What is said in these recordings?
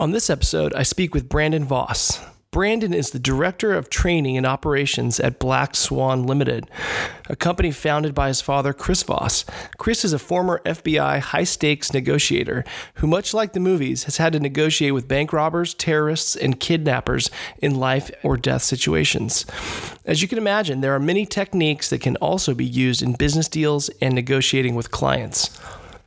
On this episode, I speak with Brandon Voss. Brandon is the Director of Training and Operations at Black Swan Limited, a company founded by his father, Chris Voss. Chris is a former FBI high stakes negotiator who, much like the movies, has had to negotiate with bank robbers, terrorists, and kidnappers in life or death situations. As you can imagine, there are many techniques that can also be used in business deals and negotiating with clients.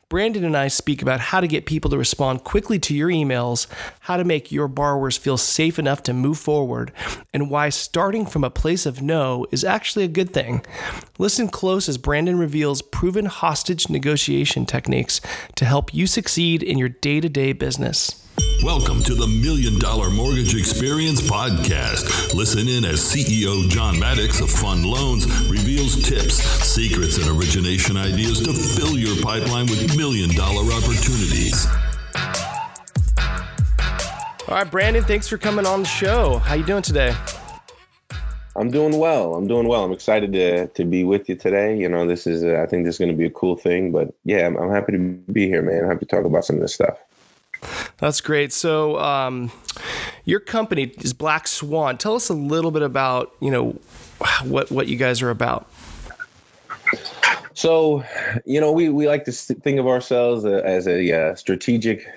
Brandon and I speak about how to get people to respond quickly to your emails, how to make your borrowers feel safe enough to move forward, and why starting from a place of no is actually a good thing. Listen close as Brandon reveals proven hostage negotiation techniques to help you succeed in your day to day business. Welcome to the Million Dollar Mortgage Experience Podcast. Listen in as CEO John Maddox of Fund Loans reveals tips, secrets, and origination ideas to fill your pipeline with million dollar opportunities. All right, Brandon, thanks for coming on the show. How you doing today? I'm doing well. I'm doing well. I'm excited to to be with you today. You know, this is uh, I think this is going to be a cool thing. But yeah, I'm, I'm happy to be here, man. I'm happy to talk about some of this stuff. That's great. So, um, your company is Black Swan. Tell us a little bit about you know what what you guys are about. So, you know, we we like to think of ourselves as a uh, strategic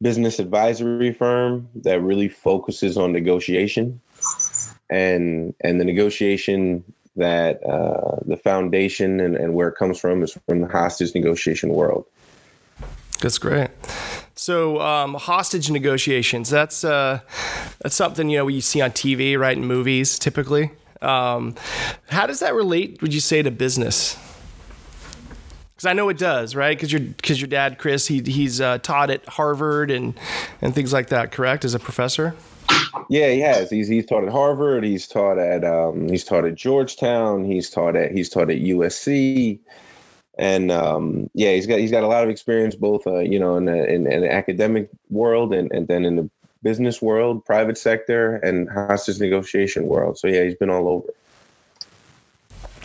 business advisory firm that really focuses on negotiation and and the negotiation that uh, the foundation and, and where it comes from is from the hostage negotiation world. That's great. So um, hostage negotiations. That's uh, that's something you know we see on TV, right, in movies typically. Um, how does that relate? Would you say to business? Because I know it does, right? Because your because your dad, Chris, he he's uh, taught at Harvard and and things like that. Correct, as a professor. Yeah, he has. He's he's taught at Harvard. He's taught at um, he's taught at Georgetown. He's taught at he's taught at USC and um, yeah, he's got he's got a lot of experience both uh, you know in the, in, in, the academic world and, and then in the business world, private sector, and hostage negotiation world. So yeah, he's been all over.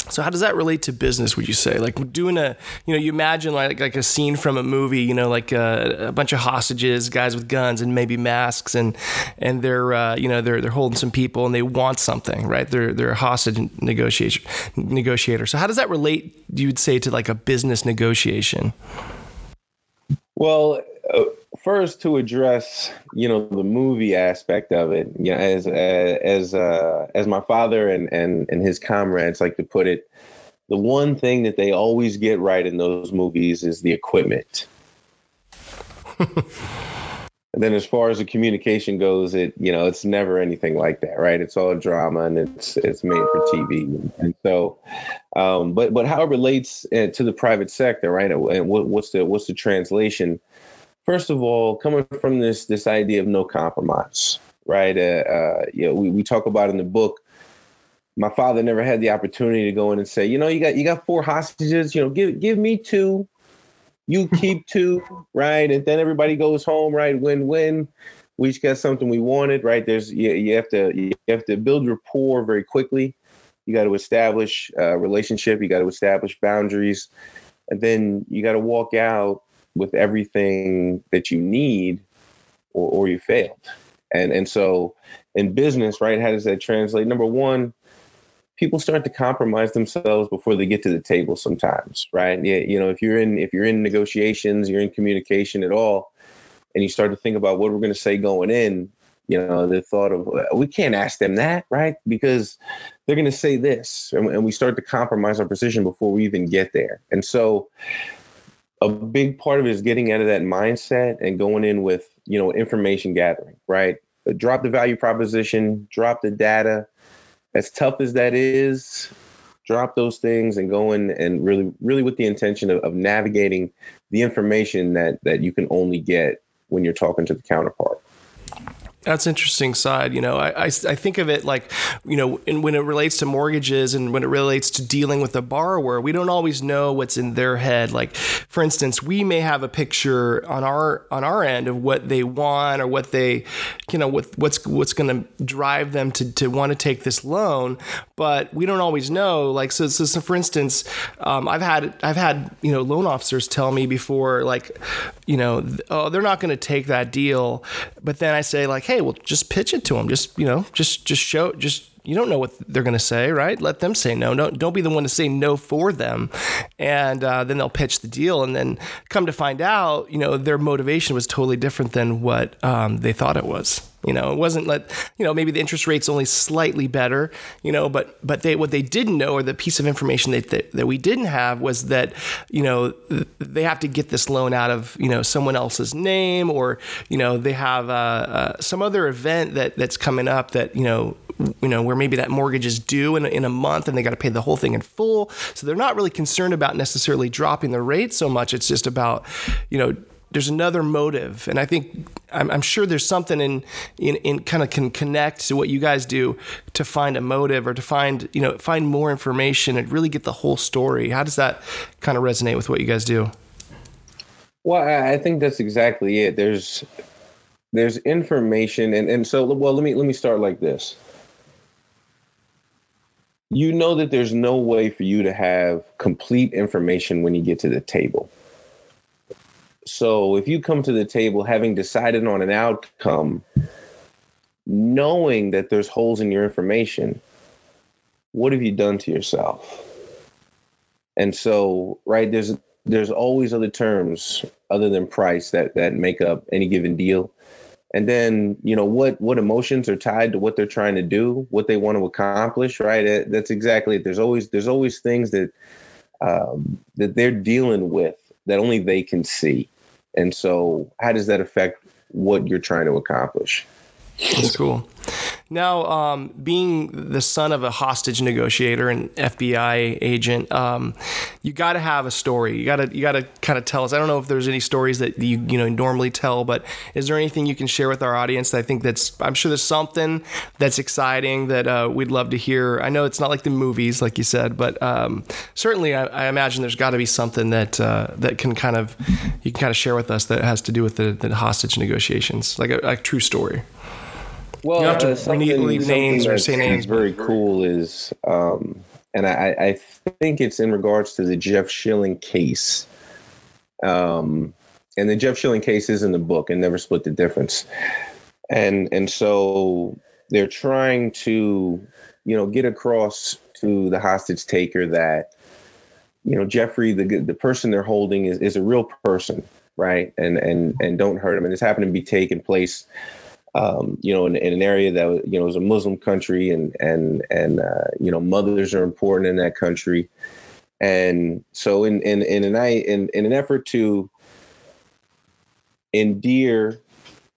So how does that relate to business? Would you say like doing a you know you imagine like like a scene from a movie you know like a, uh, a bunch of hostages guys with guns and maybe masks and and they're uh, you know they're they're holding some people and they want something right they're they're a hostage negotiator negotiator. So how does that relate? You would say to like a business negotiation. Well. Uh, first to address you know the movie aspect of it you know as as uh, as my father and and and his comrades like to put it the one thing that they always get right in those movies is the equipment. And then as far as the communication goes it you know it's never anything like that right? It's all drama and it's it's made for tv and so um, but but how it relates uh, to the private sector right? And what, what's the what's the translation first of all, coming from this this idea of no compromise, right? Uh, uh, you know, we, we talk about in the book. My father never had the opportunity to go in and say, you know, you got you got four hostages, you know, give give me two, you keep two, right? And then everybody goes home, right? Win win. We each got something we wanted, right? There's you, you have to you have to build rapport very quickly. You got to establish a relationship. You got to establish boundaries, and then you got to walk out with everything that you need or, or you failed. And and so in business, right, how does that translate? Number one, people start to compromise themselves before they get to the table sometimes, right? Yeah, you know, if you're in if you're in negotiations, you're in communication at all, and you start to think about what we're going to say going in, you know, the thought of we can't ask them that, right? Because they're going to say this, and we start to compromise our position before we even get there. And so a big part of it is getting out of that mindset and going in with you know information gathering right? Uh, drop the value proposition drop the data. As tough as that is drop those things and go in and really really with the intention of, of navigating the information that that you can only get when you're talking to the counterpart That's interesting side. You know, I, I, I, think of it like, you know, in, when it relates to mortgages and when it relates to dealing with a borrower, we don't always know what's in their head. Like, for instance, we may have a picture on our on our end of what they want or what they, you know, what what's what's going to drive them to, to want to take this loan, but we don't always know. Like, so, so, so for instance, um, I've had I've had you know loan officers tell me before, like, you know, oh, they're not going to take that deal, but then I say like, hey hey, well, just pitch it to them. Just you know, just just show just you don't know what they're going to say, right? Let them say no. Don't don't be the one to say no for them, and uh, then they'll pitch the deal, and then come to find out, you know, their motivation was totally different than what um, they thought it was. You know, it wasn't let you know maybe the interest rate's only slightly better. You know, but but they what they didn't know or the piece of information that, that that we didn't have was that you know they have to get this loan out of you know someone else's name or you know they have uh, uh, some other event that that's coming up that you know you know, where maybe that mortgage is due in, in a month and they got to pay the whole thing in full. So they're not really concerned about necessarily dropping the rate so much. It's just about, you know, there's another motive. And i think i'm, I'm sure there's something in, in in kind of can connect to what you guys do to find a motive or to find you know find more information and really get the whole story. How does that kind of resonate with what you guys do? Well i think that's exactly it. There's there's information and and so well let me let me start like this you know that there's no way for you to have complete information when you get to the table. So if you come to the table having decided on an outcome, knowing that there's holes in your information, what have you done to yourself? And so, right, there's there's always other terms other than price that that make up any given deal and then you know what what emotions are tied to what they're trying to do what they want to accomplish right? That's exactly it. There's always there's always things that um, that they're dealing with that only they can see. And so how does that affect what you're trying to accomplish? That's cool now, um, being the son of a hostage negotiator and FBI agent, um, you got to have a story. You got to you got to kind of tell us. I don't know if there's any stories that you you know normally tell, but is there anything you can share with our audience? That I think that's I'm sure there's something that's exciting that uh, we'd love to hear. I know it's not like the movies, like you said, but um, certainly I, I, imagine there's got to be something that uh, that can kind of you can kind of share with us that has to do with the, the hostage negotiations, like a, a true story. Well, you have to uh, names or say names. Very cool is, um, and I, I think it's in regards to the Jeff Schilling case. Um, and the Jeff Schilling case is in the book, and never split the difference. And and so they're trying to, you know, get across to the hostage taker that, you know, Jeffrey, the the person they're holding is, is a real person, right? And and and don't hurt him. And this happened to be taking place um, you know, in, in, an area that you know is a Muslim country, and and and uh, you know, mothers are important in that country, and so in in in an in, in an effort to endear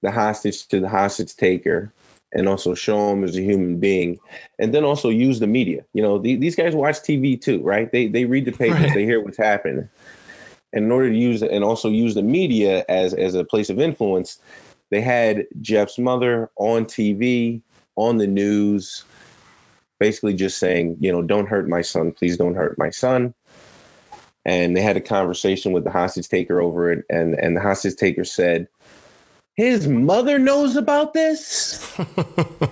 the hostage to the hostage taker, and also show him as a human being, and then also use the media. You know, the, these guys watch TV too, right? They they read the papers, right. they hear what's happening, and in order to use and also use the media as as a place of influence they had Jeff's mother on TV, on the news, basically just saying, you know, don't hurt my son. Please don't hurt my son. And they had a conversation with the hostage taker over it. And, and the hostage taker said, his mother knows about this?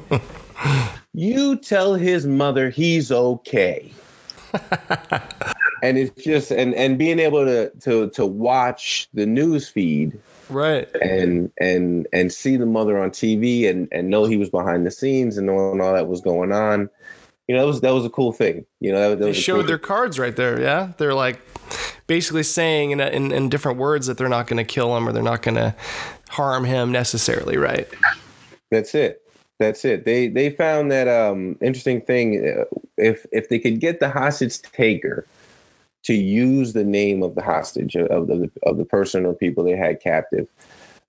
you tell his mother he's okay. and it's just and and being able to to to watch the news feed right. And and and see the mother on tv and and know he was behind the scenes and knowing all that was going on. You know that was that was a cool thing. You know that, that they showed cool their cards right there yeah? They're like basically saying in, a, in, in different words that they're not going to kill him or they're not going to harm him necessarily right? That's it. That's it. They they found that um interesting thing uh, if if they could get the hostage taker to use the name of the hostage of the of the person or people they had captive,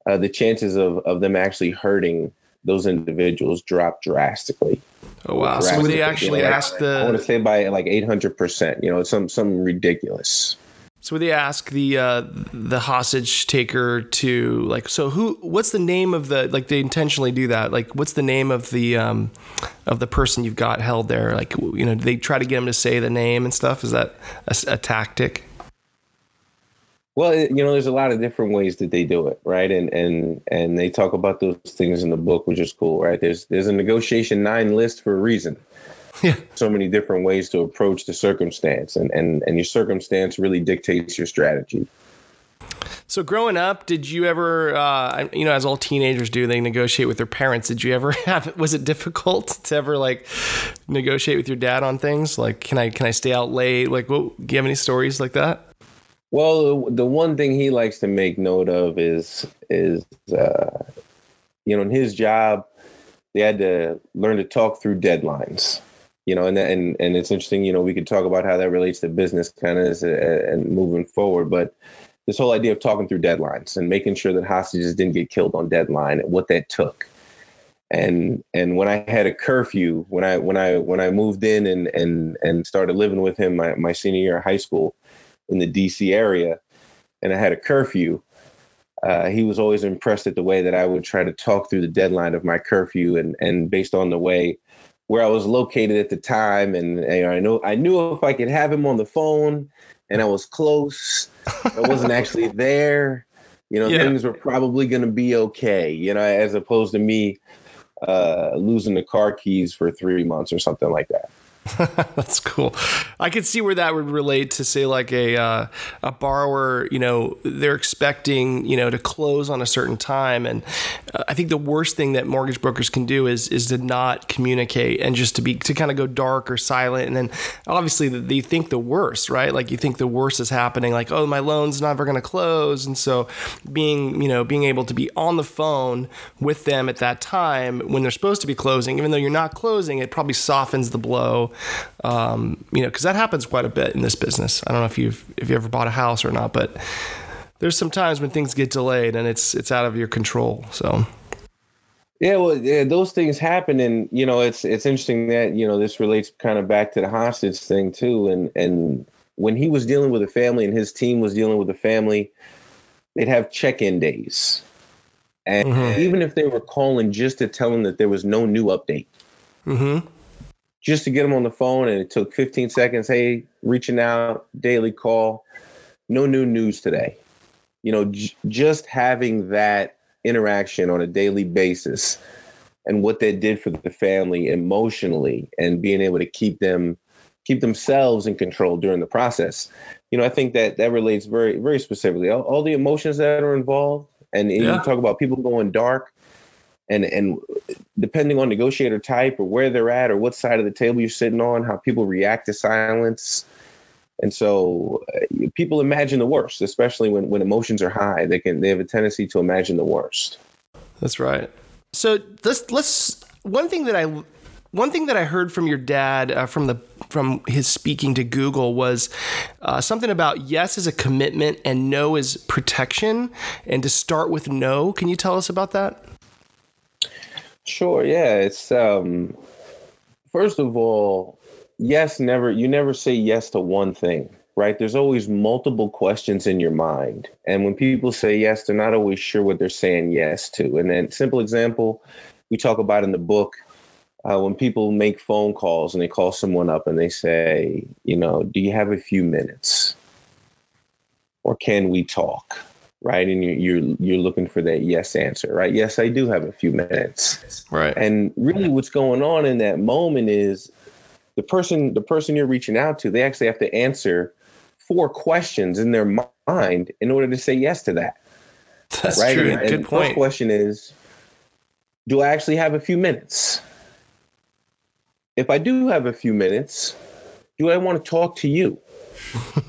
uh, the chances of of them actually hurting those individuals drop drastically. Oh wow! So they actually you know, asked the. I want to say by like eight hundred percent. You know, some some ridiculous. So they ask the uh, the hostage taker to like, so who? What's the name of the like? They intentionally do that. Like, what's the name of the um, of the person you've got held there? Like, you know, they try to get him to say the name and stuff. Is that a, a tactic? Well, you know, there's a lot of different ways that they do it, right? And and and they talk about those things in the book, which is cool, right? There's there's a negotiation nine list for a reason. Yeah. So many different ways to approach the circumstance, and and and your circumstance really dictates your strategy. So growing up, did you ever, uh, you know, as all teenagers do, they negotiate with their parents. Did you ever have? Was it difficult to ever like negotiate with your dad on things? Like, can I can I stay out late? Like, what? Do you have any stories like that? Well, the one thing he likes to make note of is is uh, you know in his job they had to learn to talk through deadlines. You know, and and and it's interesting. You know, we could talk about how that relates to business kind of and moving forward, but this whole idea of talking through deadlines and making sure that hostages didn't get killed on deadline and what that took. And and when I had a curfew, when I when I when I moved in and and and started living with him my, my senior year of high school, in the DC area and I had a curfew, uh, he was always impressed at the way that I would try to talk through the deadline of my curfew and, and based on the way where I was located at the time. And, and I know I knew if I could have him on the phone and I was close, I wasn't actually there, you know, yeah. things were probably going to be okay, you know, as opposed to me uh, losing the car keys for three months or something like that. That's cool. I could see where that would relate to say like a uh, a borrower. You know, they're expecting you know to close on a certain time, and uh, I think the worst thing that mortgage brokers can do is is to not communicate and just to be to kind of go dark or silent, and then obviously they think the worst, right? Like you think the worst is happening, like oh my loan's never going to close, and so being you know being able to be on the phone with them at that time when they're supposed to be closing, even though you're not closing, it probably softens the blow um, you know, because that happens quite a bit in this business. I don't know if you've if you ever bought a house or not, but there's some times when things get delayed and it's it's out of your control. So. Yeah, well, yeah, those things happen, and you know, it's it's interesting that you know this relates kind of back to the hostage thing too, and and when he was dealing with a family and his team was dealing with a family, they'd have check-in days, and mm-hmm. even if they were calling just to tell them that there was no new update, mm-hmm just to get them on the phone, and it took 15 seconds. Hey, reaching out, daily call, no new news today. You know, j- just having that interaction on a daily basis and what that did for the family emotionally and being able to keep them keep themselves in control during the process you know i think that that relates very very specifically all, all the emotions that are involved and, and yeah. you talk about people going dark and and depending on negotiator type or where they're at or what side of the table you're sitting on, how people react to silence. And so uh, people imagine the worst, especially when, when emotions are high. They can they have a tendency to imagine the worst. That's right. So let's let's one thing that I one thing that I heard from your dad uh, from the from his speaking to Google was uh, something about yes is a commitment and no is protection, and to start with no. Can you tell us about that? Sure. Yeah. It's um, first of all, yes. Never. You never say yes to one thing, right? There's always multiple questions in your mind, and when people say yes, they're not always sure what they're saying yes to. And then, simple example, we talk about in the book. Uh, when people make phone calls and they call someone up and they say, you know, do you have a few minutes? Or can we talk? Right? And you're, you're you're looking for that yes answer, right? Yes, I do have a few minutes, right? And really, what's going on in that moment is the person the person you're reaching out to, they actually have to answer four questions in their mind in order to say yes to that. That's right? true. And, Good point. First question is, do I actually have a few minutes? If I do have a few minutes, do I want to talk to you?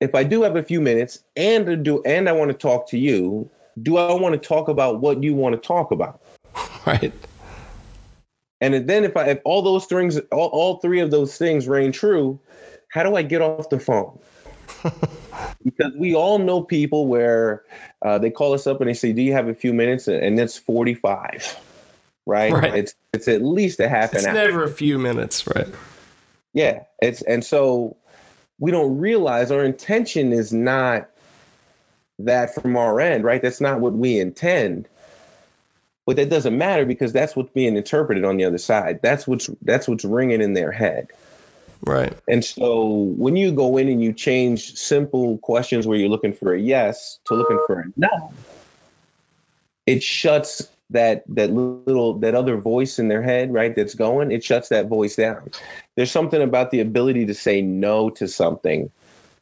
if I do have a few minutes and do and I want to talk to you, do I want to talk about what you want to talk about? Right. And then if I if all those things all, all three of those things reign true, how do I get off the phone? because we all know people where uh, they call us up and they say, "Do you have a few minutes?" and it's forty-five, right? right. It's it's at least a half it's an hour. It's never a few minutes, right? Yeah, it's and so we don't realize our intention is not that from our end, right? That's not what we intend. But that doesn't matter because that's what's being interpreted on the other side. That's what's that's what's ringing in their head. Right. And so when you go in and you change simple questions where you're looking for a yes to looking for a no, it shuts that that little that other voice in their head, right? That's going, it shuts that voice down. There's something about the ability to say no to something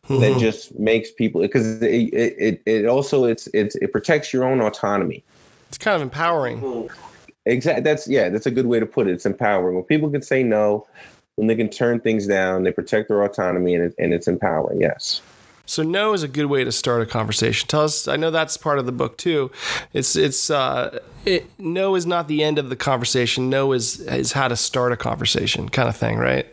mm-hmm. that just makes people because it, it it also it's it's it protects your own autonomy. It's kind of empowering. Exactly. That's yeah. That's a good way to put it. It's empowering when people can say no, when they can turn things down, they protect their autonomy, and it, and it's empowering. Yes. So no is a good way to start a conversation. Tell us. I know that's part of the book too. It's it's uh, it, no is not the end of the conversation. No is is how to start a conversation, kind of thing, right?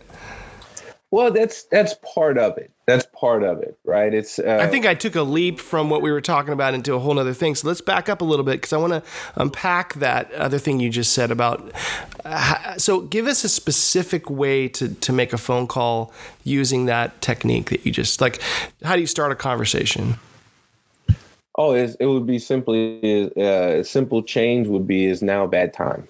Well, that's that's part of it. That's part of it, right? It's. Uh, I think I took a leap from what we were talking about into a whole other thing. So let's back up a little bit because I want to unpack that other thing you just said about. Uh, so give us a specific way to to make a phone call using that technique that you just like. How do you start a conversation? Oh, it would be simply uh, a simple change would be is now a bad time.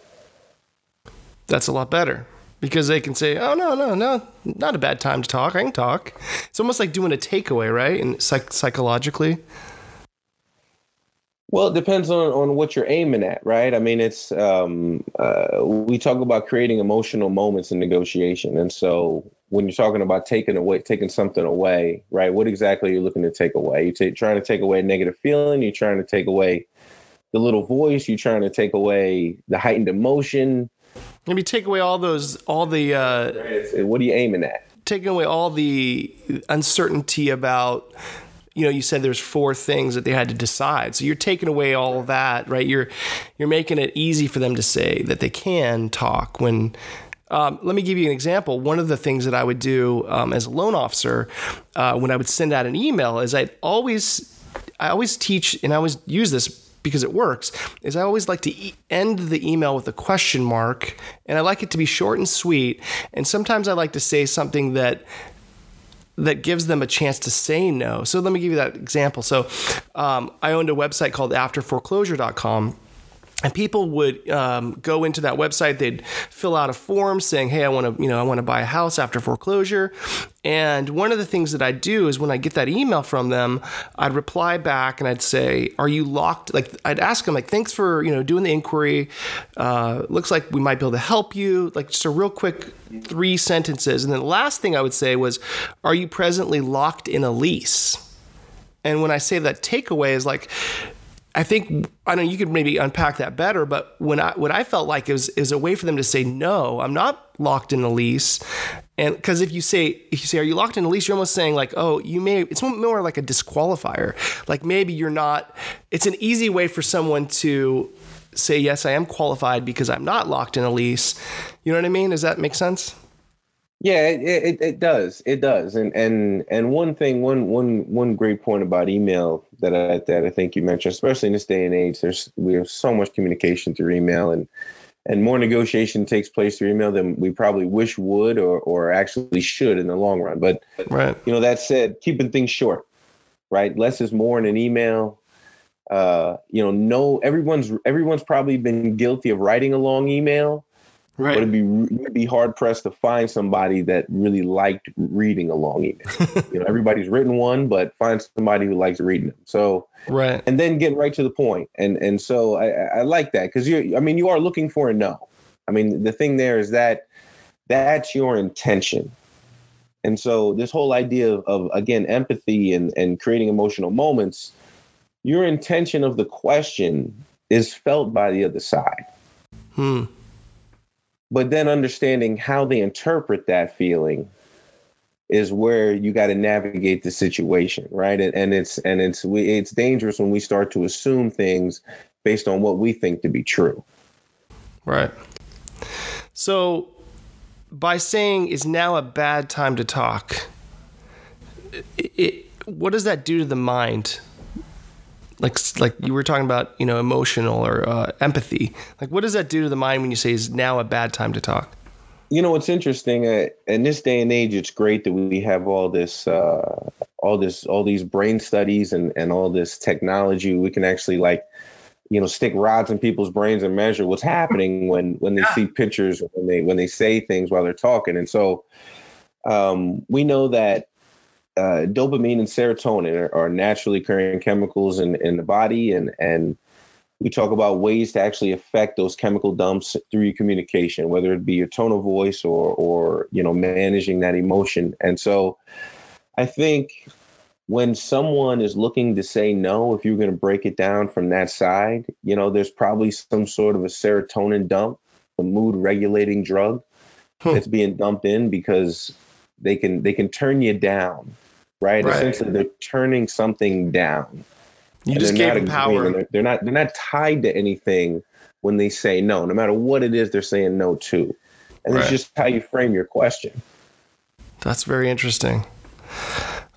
That's a lot better because they can say, "Oh no, no, no, not a bad time to talk. I can talk." It's almost like doing a takeaway, right? And psych- psychologically. Well, it depends on, on what you're aiming at, right? I mean, it's um, uh, we talk about creating emotional moments in negotiation, and so when you're talking about taking away, taking something away, right? What exactly are you looking to take away? You're t- trying to take away a negative feeling. You're trying to take away the little voice. You're trying to take away the heightened emotion. Maybe take away all those, all the. Uh, what are you aiming at? Taking away all the uncertainty about, you know, you said there's four things that they had to decide. So you're taking away all that, right? You're you're making it easy for them to say that they can talk when. Um, let me give you an example. One of the things that I would do um, as a loan officer uh, when I would send out an email is I'd always I always teach and I always use this because it works is I always like to e- end the email with a question mark and I like it to be short and sweet and sometimes I like to say something that that gives them a chance to say no. So let me give you that example. So um, I owned a website called afterforeclosure.com and people would um, go into that website. They'd fill out a form saying hey i want to you know i want to buy a house after foreclosure. And one of the things that i'd do is when i get that email from them i'd reply back and i'd say are you locked? Like i'd ask them like thanks for you know doing the inquiry. Uh, looks like we might be able to help you. Like just a real quick three sentences. And then the last thing i would say was are you presently locked in a lease? And when I say that takeaway is like I think I know you could maybe unpack that better, but when I what I felt like is is a way for them to say no, I'm not locked in a lease, and because if you say if you say are you locked in a lease, you're almost saying like oh you may it's more like a disqualifier, like maybe you're not. It's an easy way for someone to say yes I am qualified because I'm not locked in a lease. You know what I mean? Does that make sense? Yeah, it, it, it, does. It does. And and and one thing, one one one great point about email that I that I think you mentioned, especially in this day and age, there's we have so much communication through email and and more negotiation takes place through email than we probably wish would or or actually should in the long run. But right. you know, that said, keeping things short, right? Less is more in an email. Uh, you know, no everyone's everyone's probably been guilty of writing a long email Right. But it'd be you'd be hard pressed to find somebody that really liked reading a long email. you know, everybody's written one, but find somebody who likes reading them. So right, and then get right to the point. And and so I, I like that because you I mean you are looking for a no. I mean the thing there is that that's your intention. And so this whole idea of, of again empathy and and creating emotional moments, your intention of the question is felt by the other side. Hmm but then understanding how they interpret that feeling is where you got to navigate the situation right? And, and it's and it's we, it's dangerous when we start to assume things based on what we think to be true. Right. So by saying is now a bad time to talk it, it, what does that do to the mind like like you were talking about you know emotional or uh, empathy. Like what does that do to the mind when you say is now a bad time to talk? You know what's interesting uh, in this day and age it's great that we have all this uh, all this all these brain studies and and all this technology. We can actually like you know stick rods in people's brains and measure what's happening when when they yeah. see pictures when they when they say things while they're talking. And so um, we know that uh, dopamine and serotonin are, are, naturally occurring chemicals in, in the body and and we talk about ways to actually affect those chemical dumps through your communication whether it be your tone of voice or or you know managing that emotion and so i think when someone is looking to say no, if you're going to break it down from that side, you know, there's probably some sort of a serotonin dump, a mood regulating drug hmm. that's being dumped in because they can they can turn you down, right? right. Essentially, they're turning something down. You just gave them power. They're, they're not they're not tied to anything when they say no, no matter what it is they're saying no to, and right. it's just how you frame your question. That's very interesting.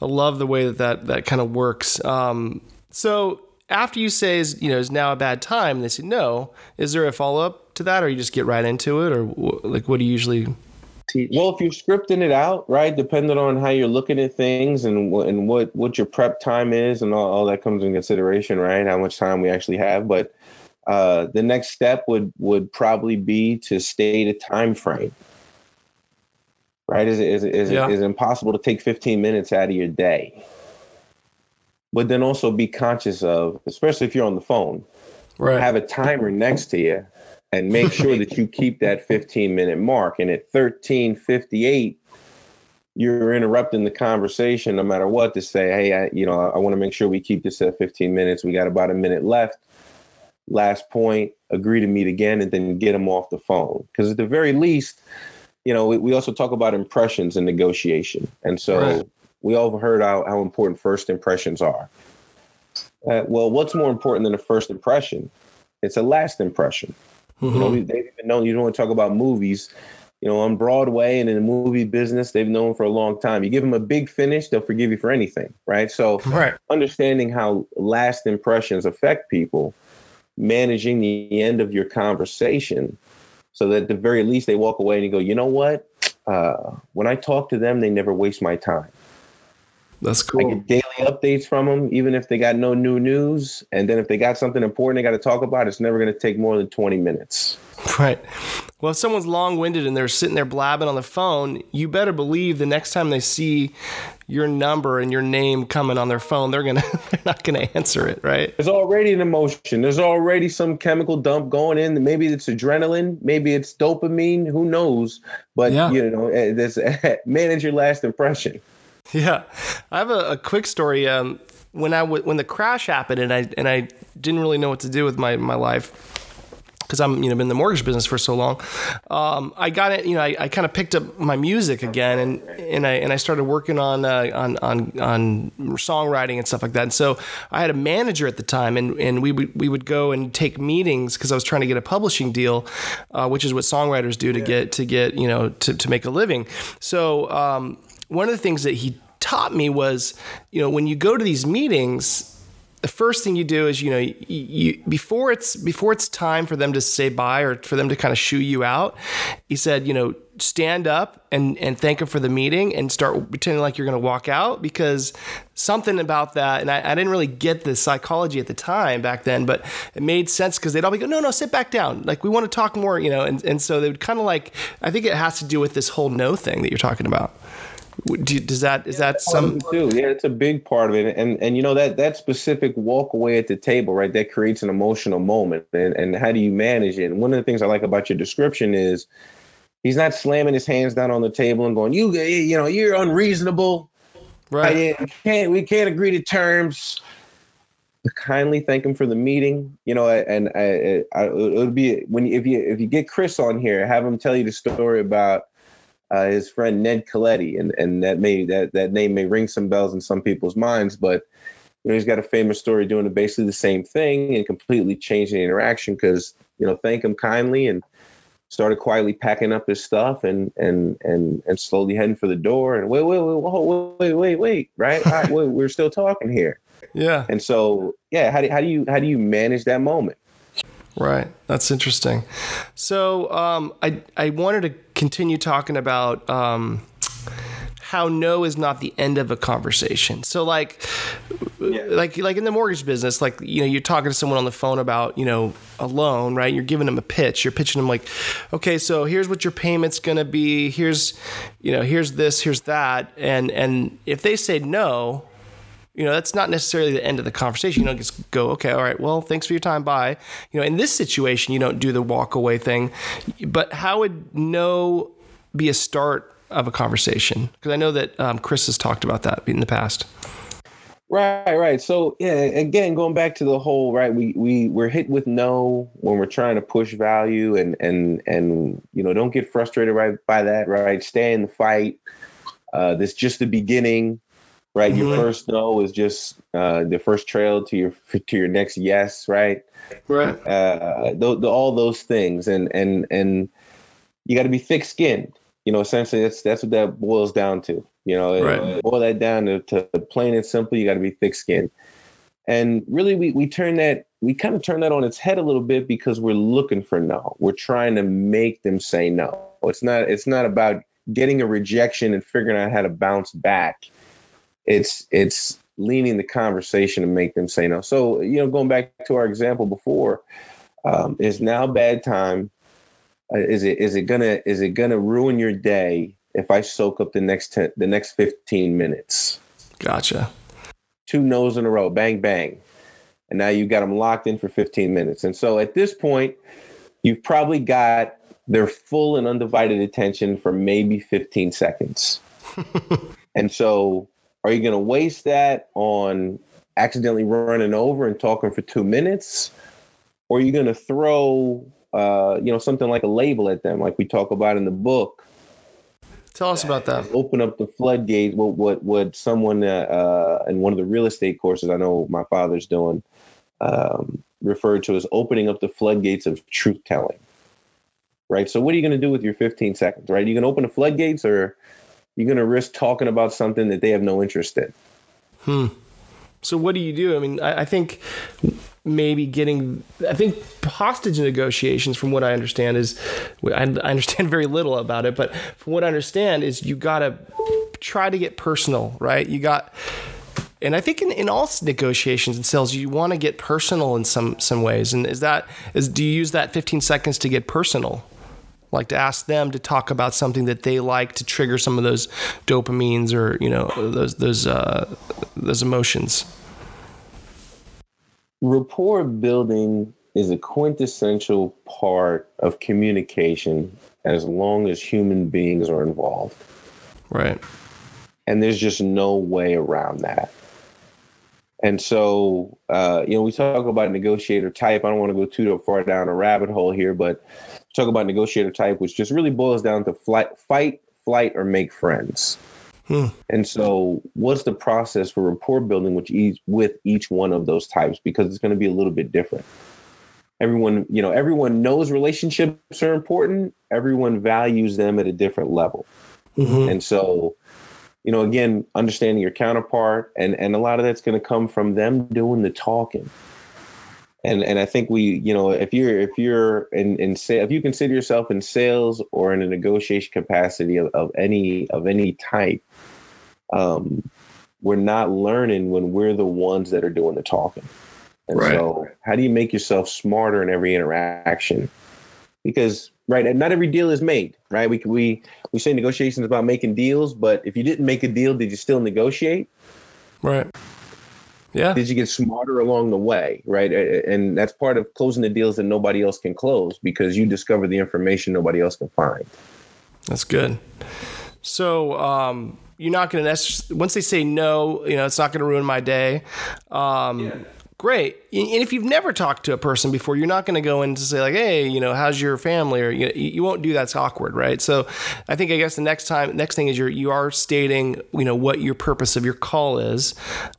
I love the way that that, that kind of works. Um, so after you say is you know is now a bad time, they say no. Is there a follow up to that, or you just get right into it, or like what do you usually? Teach? Well, if you're scripting it out, right, depending on how you're looking at things and and what what your prep time is and all, all that comes in consideration, right? How much time we actually have, but uh, the next step would would probably be to state a time frame right? Is is is, yeah. is impossible to take 15 minutes out of your day. But then also be conscious of, especially if you're on the phone, right? Have a timer next to you, and make sure that you keep that 15 minute mark. And at 13:58, you're interrupting the conversation, no matter what, to say, "Hey, I, you know, I, I want to make sure we keep this at 15 minutes. We got about a minute left." Last point, agree to meet again, and then get them off the phone. Because at the very least, you know, we, we also talk about impressions in negotiation. And so right. we all heard how, how important first impressions are. Uh, well, what's more important than a first impression? It's a last impression. Mm-hmm. You know, they've even known, you don't want to talk about movies, you know, on Broadway and in the movie business, they've known for a long time. You give them a big finish, they'll forgive you for anything, right? So, right. understanding how last impressions affect people, managing the end of your conversation so that at the very least they walk away and you go, you know what? Uh, when I talk to them, they never waste my time. That's cool. I get daily updates from them, even if they got no new news. And then if they got something important they got to talk about, it's never going to take more than 20 minutes. Right. Well, if someone's long winded and they're sitting there blabbing on the phone, you better believe the next time they see your number and your name coming on their phone, they're gonna they're not gonna answer it, right? There's already an emotion. There's already some chemical dump going in. Maybe it's adrenaline, maybe it's dopamine. Who knows? But yeah. you know, eh, this manage your last impression. Yeah, I have a, a quick story. Um, when I w- when the crash happened and I and I didn't really know what to do with my my life because I'm you know been in the mortgage business for so long. Um, I got it. You know, I, I kind of picked up my music again, and and I and I started working on uh, on on on songwriting and stuff like that. And so I had a manager at the time, and and we would we would go and take meetings because I was trying to get a publishing deal, uh, which is what songwriters do to get to get you know to to make a living. So um, one of the things that he taught me was, you know, when you go to these meetings the first thing you do is you know you, you, before it's before it's time for them to say bye or for them to kind of shoo you out he said you know stand up and and thank them for the meeting and start pretending like you're going to walk out because something about that and I, I, didn't really get the psychology at the time back then but it made sense because they'd all be go no no sit back down. Like we want to talk more you know and, and so they would kind of like i think it has to do with this whole no thing that you're talking about do, does that is that some too? Yeah, it's a big part of it, and and you know that that specific walk away at the table, right? That creates an emotional moment, and and how do you manage it? And one of the things I like about your description is he's not slamming his hands down on the table and going, "You you know you're unreasonable, right? We uh, can't we can't agree to terms." kindly thank him for the meeting. You know, and I, I, it would be when if you if you get Chris on here, have him tell you the story about uh, his friend Ned Colletti, and and that may that that name may ring some bells in some people's minds, but you know he's got a famous story doing basically the same thing and completely changing the interaction because you know thank him kindly and started quietly packing up his stuff and and and and slowly heading for the door and wait wait wait wait wait wait wait right, right wait, we're still talking here. Yeah. And so yeah how do, how do you how do you manage that moment Right. That's interesting. So um, I I wanted to continue talking about um, how no is not the end of a conversation. So like yeah. like like in the mortgage business, like you know, you're talking to someone on the phone about, you know, a loan, right? You're giving them a pitch. You're pitching them like, okay, so here's what your payment's gonna be, here's you know, here's this, here's that. And and if they say no, you know that's not necessarily the end of the conversation you don't just go okay all right well thanks for your time bye you know in this situation you don't do the walk away thing but how would no be a start of a conversation? Because I know that um, Chris has talked about that in the past. Right, right. So yeah, again, going back to the whole right, we we we're hit with no when we're trying to push value, and and and you know, don't get frustrated right by that. Right, stay in the fight. Uh, this just the beginning, right? Mm-hmm. Your first no is just uh, the first trail to your to your next yes, right? Right. Uh, th- all those things, and and and you got to be thick skinned you know, essentially that's that's what that boils down to. You know, right. boil that down to, to plain and simple. You got to be thick skinned, and really we we turn that we kind of turn that on its head a little bit because we're looking for no. We're trying to make them say no. It's not it's not about getting a rejection and figuring out how to bounce back. It's it's leaning the conversation to make them say no. So you know, going back to our example before, um, is now bad time uh, is it is it gonna is it gonna ruin your day if I soak up the next ten, the next fifteen minutes? Gotcha. Two no's in a row, bang bang, and now you've got them locked in for fifteen minutes. And so at this point, you've probably got their full and undivided attention for maybe fifteen seconds. and so, are you gonna waste that on accidentally running over and talking for two minutes? Or are you going to throw uh, you know, something like a label at them, like we talk about in the book. Tell us about that. Open up the floodgates. What what what someone uh, in one of the real estate courses I know my father's doing um, referred to as opening up the floodgates of truth telling. Right. So what are you going to do with your 15 seconds? Right. Are you going to open the floodgates, or you're going to risk talking about something that they have no interest in? Hmm. So what do you do? I mean, I, I think maybe getting i think hostage negotiations from what i understand is i understand very little about it but from what i understand is you got to try to get personal right you got and i think in, in all negotiations and sales you want to get personal in some some ways and is that is do you use that 15 seconds to get personal like to ask them to talk about something that they like to trigger some of those dopamines or you know those those uh, those emotions rapport building is a quintessential part of communication as long as human beings are involved. Right. And there's just no way around that. And so, uh, you know, we talk about negotiator type. I don't want to go too far down a rabbit hole here, but talk about negotiator type, which just really boils down to flight, fight, flight, or make friends. Hmm. And so, what's the process for rapport building with each with each one of those types? Because it's going to be a little bit different. Everyone, you know, everyone knows relationships are important. Everyone values them at a different level. Mm-hmm. And so, you know, again, understanding your counterpart, and and a lot of that's going to come from them doing the talking. And and I think we, you know, if you're if you're in in say if you consider yourself in sales or in a negotiation capacity of, of any of any type, um, we're not learning when we're the ones that are doing the talking. And right. so, how do you make yourself smarter in every interaction? Because right, not every deal is made. Right, we we we say negotiations about making deals, but if you didn't make a deal, did you still negotiate? Right. Yeah. Did you get smarter along the way? Right, and that's part of closing the deals that nobody else can close because you discover the information nobody else can find. That's good. So, um, you're not going to necessarily, once they say no, you know, it's not going to ruin my day. Um, yeah. Great. And if you've never talked to a person before, you're not going to go in to say like, "Hey, you know, how's your family?" Or you, you won't do that's awkward, right? So, I think I guess the next time, next thing is you're you are stating, you know, what your purpose of your call is,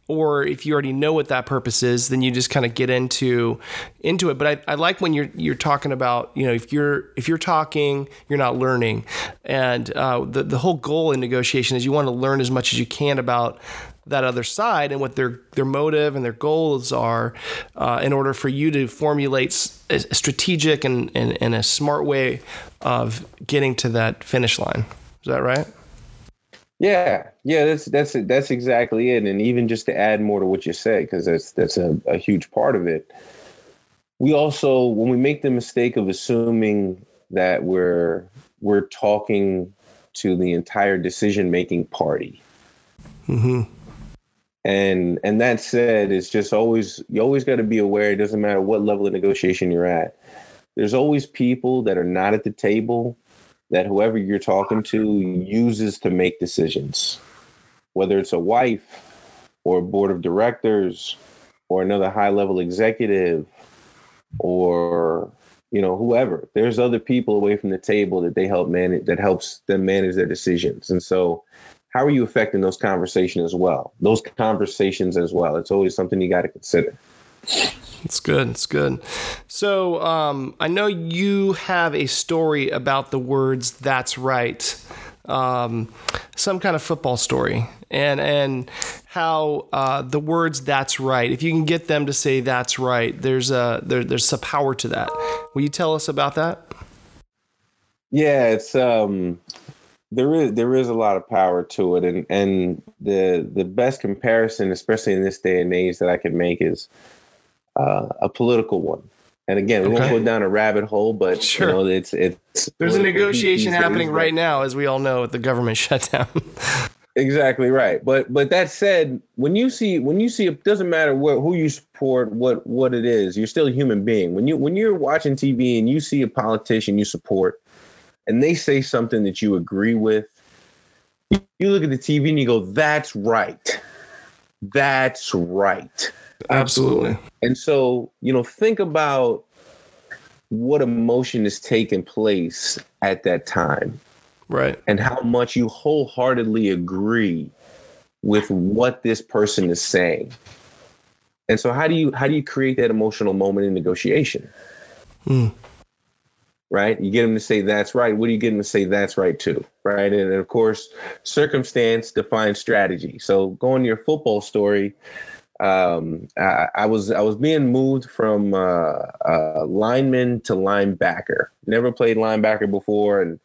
or if you already know what that purpose is, then you just kind of get into into it. But I, I like when you're you're talking about, you know, if you're if you're talking, you're not learning, and uh, the the whole goal in negotiation is you want to learn as much as you can about that other side and what their their motive and their goals are, uh, in order for you to formulate a strategic and, and, and a smart way of getting to that finish line. Is that right? Yeah, yeah, that's that's that's exactly it. And even just to add more to what you said, because that's that's a, a huge part of it. We also, when we make the mistake of assuming that we're we're talking to the entire decision making party. Mm-hmm. And and that said, it's just always you always got to be aware. It doesn't matter what level of negotiation you're at. There's always people that are not at the table that whoever you're talking to uses to make decisions, whether it's a wife or a board of directors or another high level executive or you know whoever there's other people away from the table that they help manage that helps them manage their decisions and so how are you affecting those conversations as well those conversations as well it's always something you got to consider it's good. It's good. So um, I know you have a story about the words "That's right," um, some kind of football story, and and how uh, the words "That's right." If you can get them to say "That's right," there's a there, there's some power to that. Will you tell us about that? Yeah, it's um, there is there is a lot of power to it, and and the the best comparison, especially in this day and age, that I can make is uh, a political one. And again, we won't go down a rabbit hole, but sure. you know, it's it's there's a negotiation happening right now, as we all know, with the government shutdown. exactly right. But but that said, when you see when you see it doesn't matter what who you support, what what it is, you're still a human being. When you when you're watching TV and you see a politician you support, and they say something that you agree with, you look at the TV and you go, "That's right, that's right." Absolutely. And so, you know, think about what emotion is taking place at that time. Right. And how much you wholeheartedly agree with what this person is saying. And so how do you how do you create that emotional moment in negotiation? Hmm. Right? You get them to say that's right. What do you get them to say that's right to? Right. And, and of course, circumstance defines strategy. So going to your football story, um, I, I, was I was being moved from uh, uh, lineman to linebacker. Never played linebacker before, and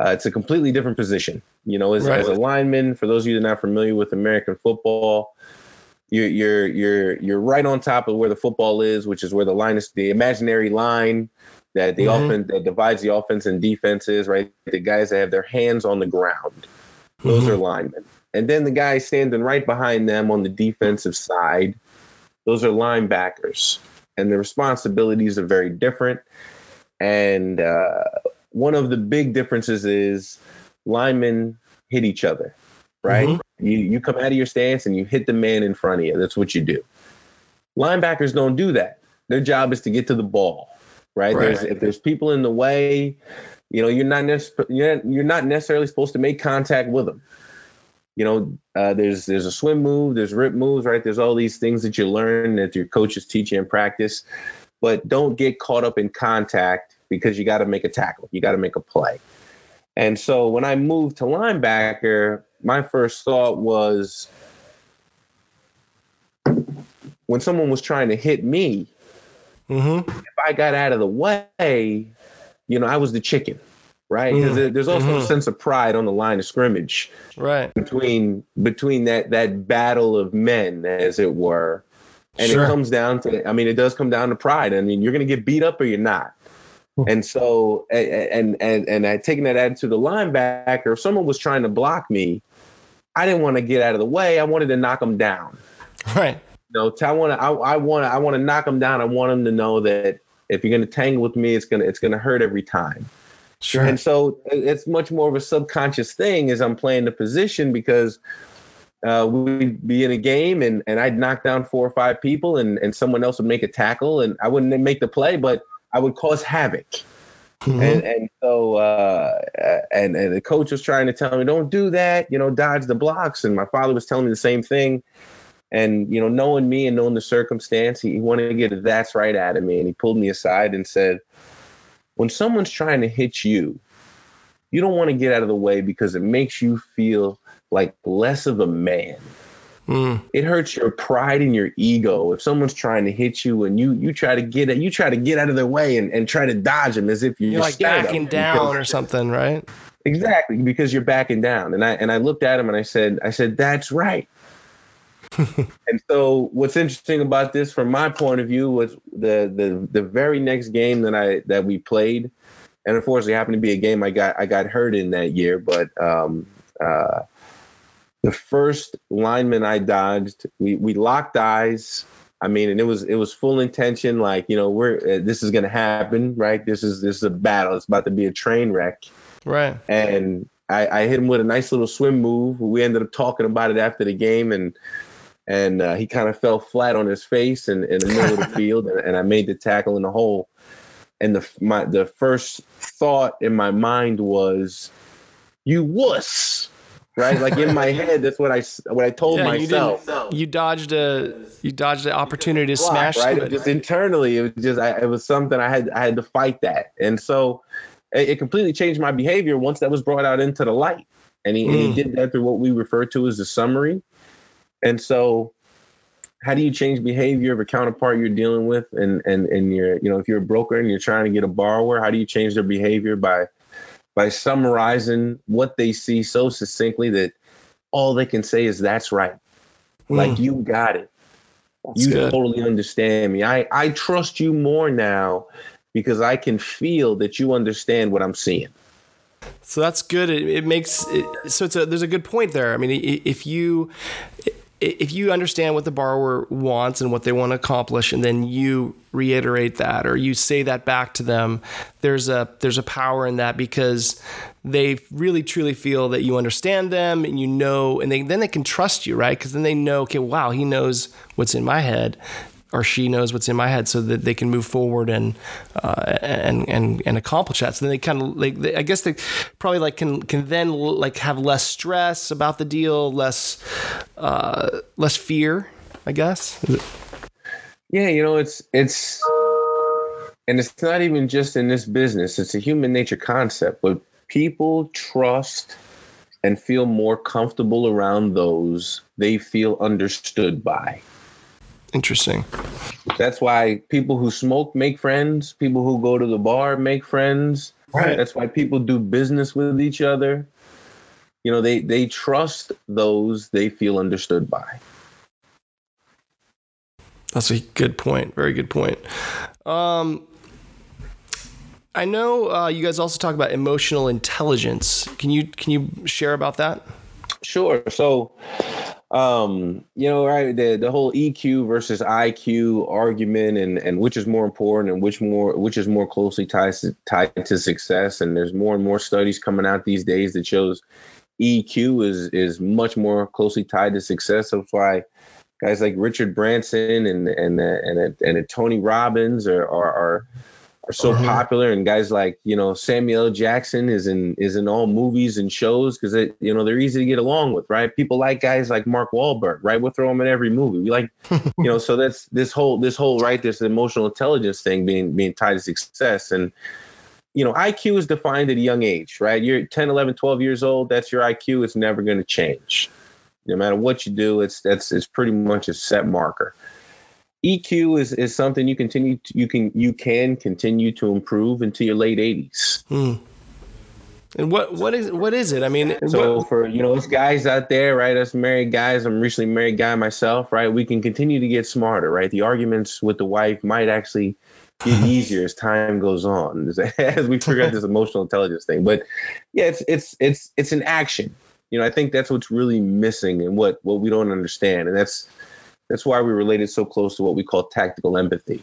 uh, it's a completely different position. You know, as, right. as, a lineman, for those of you that are not familiar with American football, you're you're you're you're right on top of where the football is, which is where the line is, the imaginary line that the mm-hmm. offense that divides the offense and defenses. Right, the guys that have their hands on the ground, those mm-hmm. are linemen. And then the guy standing right behind them on the defensive side, those are linebackers. And the responsibilities are very different. And uh, one of the big differences is linemen hit each other, right? Mm-hmm. You, you come out of your stance and you hit the man in front of you. That's what you do. Linebackers don't do that. Their job is to get to the ball, right? right. There's, if there's people in the way, you know, you're not, nec- you're, you're not necessarily supposed to make contact with them you know, uh, there's there's a swim move, there's rip moves, right? There's all these things that you learn that your coaches teach you in practice, but don't get caught up in contact because you got to make a tackle, you got to make a play. And so when I moved to linebacker, my first thought was when someone was trying to hit me, mm-hmm. if I got out of the way, you know, I was the chicken right? Because mm. there's also mm-hmm. a sense of pride on the line of scrimmage, right? Between between that that battle of men, as it were, and sure. it comes down to, I mean, it does come down to pride. I mean, you're going to get beat up or you're not. Hmm. And so, and and and I taking that attitude to the linebacker, if someone was trying to block me, I didn't want to get out of the way. I wanted to knock them down. Right. Know, I want to, I, I want to, I want to knock them down. I want them to know that if you're going to tangle with me, it's gonna, it's gonna hurt every time. Sure. And so it's much more of a subconscious thing as I'm playing the position because uh, we'd be in a game and, and I'd knock down four or five people and, and someone else would make a tackle and I wouldn't make the play, but I would cause havoc. Mm-hmm. And and so uh, and and the coach was trying to tell me don't do that, you know, dodge the blocks. And my father was telling me the same thing. And you know, knowing me and knowing the circumstance, he, he wanted to get a that's right out of me, and he pulled me aside and said, when someone's trying to hit you, you don't want to get out of the way because it makes you feel like less of a man. Mm. It hurts your pride and your ego if someone's trying to hit you and you you try to get it, you try to get out of their way and, and try to dodge them as if you're, you're like backing down or something, right? Exactly, because you're backing down. And I and I looked at him and I said, I said, that's right. and so what's interesting about this from my point of view was the the the very next game that I that we played, and unfortunately happened to be a game I got I got hurt in that year, but um uh the first lineman I dodged, we we locked eyes. I mean, and it was it was full intention, like you know, we're uh, this is gonna happen, right? This is this is a battle. It's about to be a train wreck, right? And I, I hit him with a nice little swim move. We ended up talking about it after the game, and and uh, he kind of fell flat on his face in, in the middle of the field, and, and I made the tackle in the hole. And the my the first thought in my mind was, "You wuss." right? Like in my head, that's what I what I told yeah, myself. You, you, dodged a you dodged the opportunity to Block, smash right? It. Just internally, it was just I, it was something I had I had to fight that, and so it, it, completely changed my behavior once that was brought out into the light. And he, mm. and he hmm. did that through what we refer to as the summary. And so, how do you change behavior of a counterpart you're dealing with, and and and you're you know if you're a broker and you're trying to get a borrower, how do you change their behavior by by summarizing what they see so succinctly that all they can say is that's right. Mm. Like you got it. That's you good. totally understand me. I, I trust you more now because I can feel that you understand what I'm seeing. So that's good. It, it makes it, so it's a, there's a good point there. I mean, if you if you understand what the borrower wants and what they want to accomplish and then you reiterate that or you say that back to them there's a there's a power in that because they really truly feel that you understand them and you know and they then they can trust you right? Because then they know okay wow he knows what's in my head or she knows what's in my head so that they can move forward and uh, and and and accomplish that. So then they kind of like they, I guess they probably like can can then like have less stress about the deal, less uh, less fear. I guess. Yeah, you know, it's it's and it's not even just in this business. It's a human nature concept, but people trust and feel more comfortable around those they feel understood by. Interesting. That's why people who smoke make friends. People who go to the bar make friends. Right. That's why people do business with each other. You know, they they trust those they feel understood by. That's a good point. Very good point. Um, I know uh, you guys also talk about emotional intelligence. Can you can you share about that? Sure. So, um, you know, right, the the whole EQ versus IQ argument, and and which is more important, and which more which is more closely tied to, tied to success. And there's more and more studies coming out these days that shows EQ is is much more closely tied to success. That's why guys like Richard Branson and and and and, and Tony Robbins are are, are are so uh-huh. popular and guys like you know Samuel Jackson is in is in all movies and shows because it you know they're easy to get along with right? People like guys like Mark Wahlberg right? We'll throw them in every movie. We like you know so that's this whole this whole right this emotional intelligence thing being being tied to success. And you know IQ is defined at a young age right? You're 10 11 12 years old that's your IQ it's never going to change. No matter what you do it's that's it's pretty much a set marker EQ is, is something you continue to, you can you can continue to improve into your late 80s. Hmm. And what what is what is it? I mean, so what, for you know us guys out there, right? Us married guys, I'm recently married guy myself, right? We can continue to get smarter, right? The arguments with the wife might actually get easier as time goes on, as we figure out this emotional intelligence thing. But yeah, it's it's it's it's an action. You know, I think that's what's really missing and what what we don't understand, and that's that's why we related so close to what we call tactical empathy.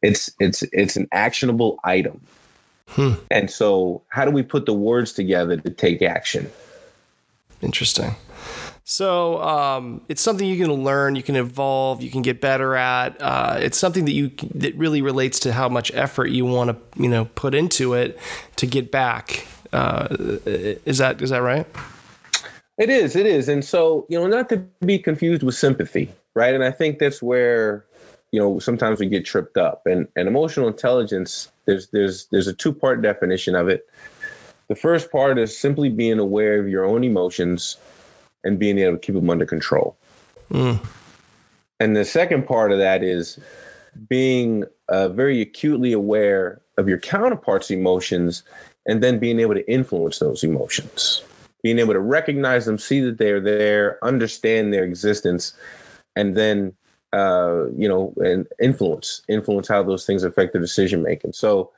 It's it's it's an actionable item. Hmm. And so how do we put the words together to take action? Interesting. So um, it's something you can learn, you can evolve, you can get better at. Uh, it's something that you that really relates to how much effort you want to you know put into it to get back. Uh, is that is that right? It is, it is, and so you know, not to be confused with sympathy right? And I think that's where you know sometimes we get tripped up. And and emotional intelligence, there's there's there's a two part definition of it. The first part is simply being aware of your own emotions and being able to keep them under control. Mm. And the second part of that is being uh, very acutely aware of your counterpart's emotions and then being able to influence those emotions being able to recognize them see that they're there understand their existence and then uh, you know and influence influence how those things affect the decision making so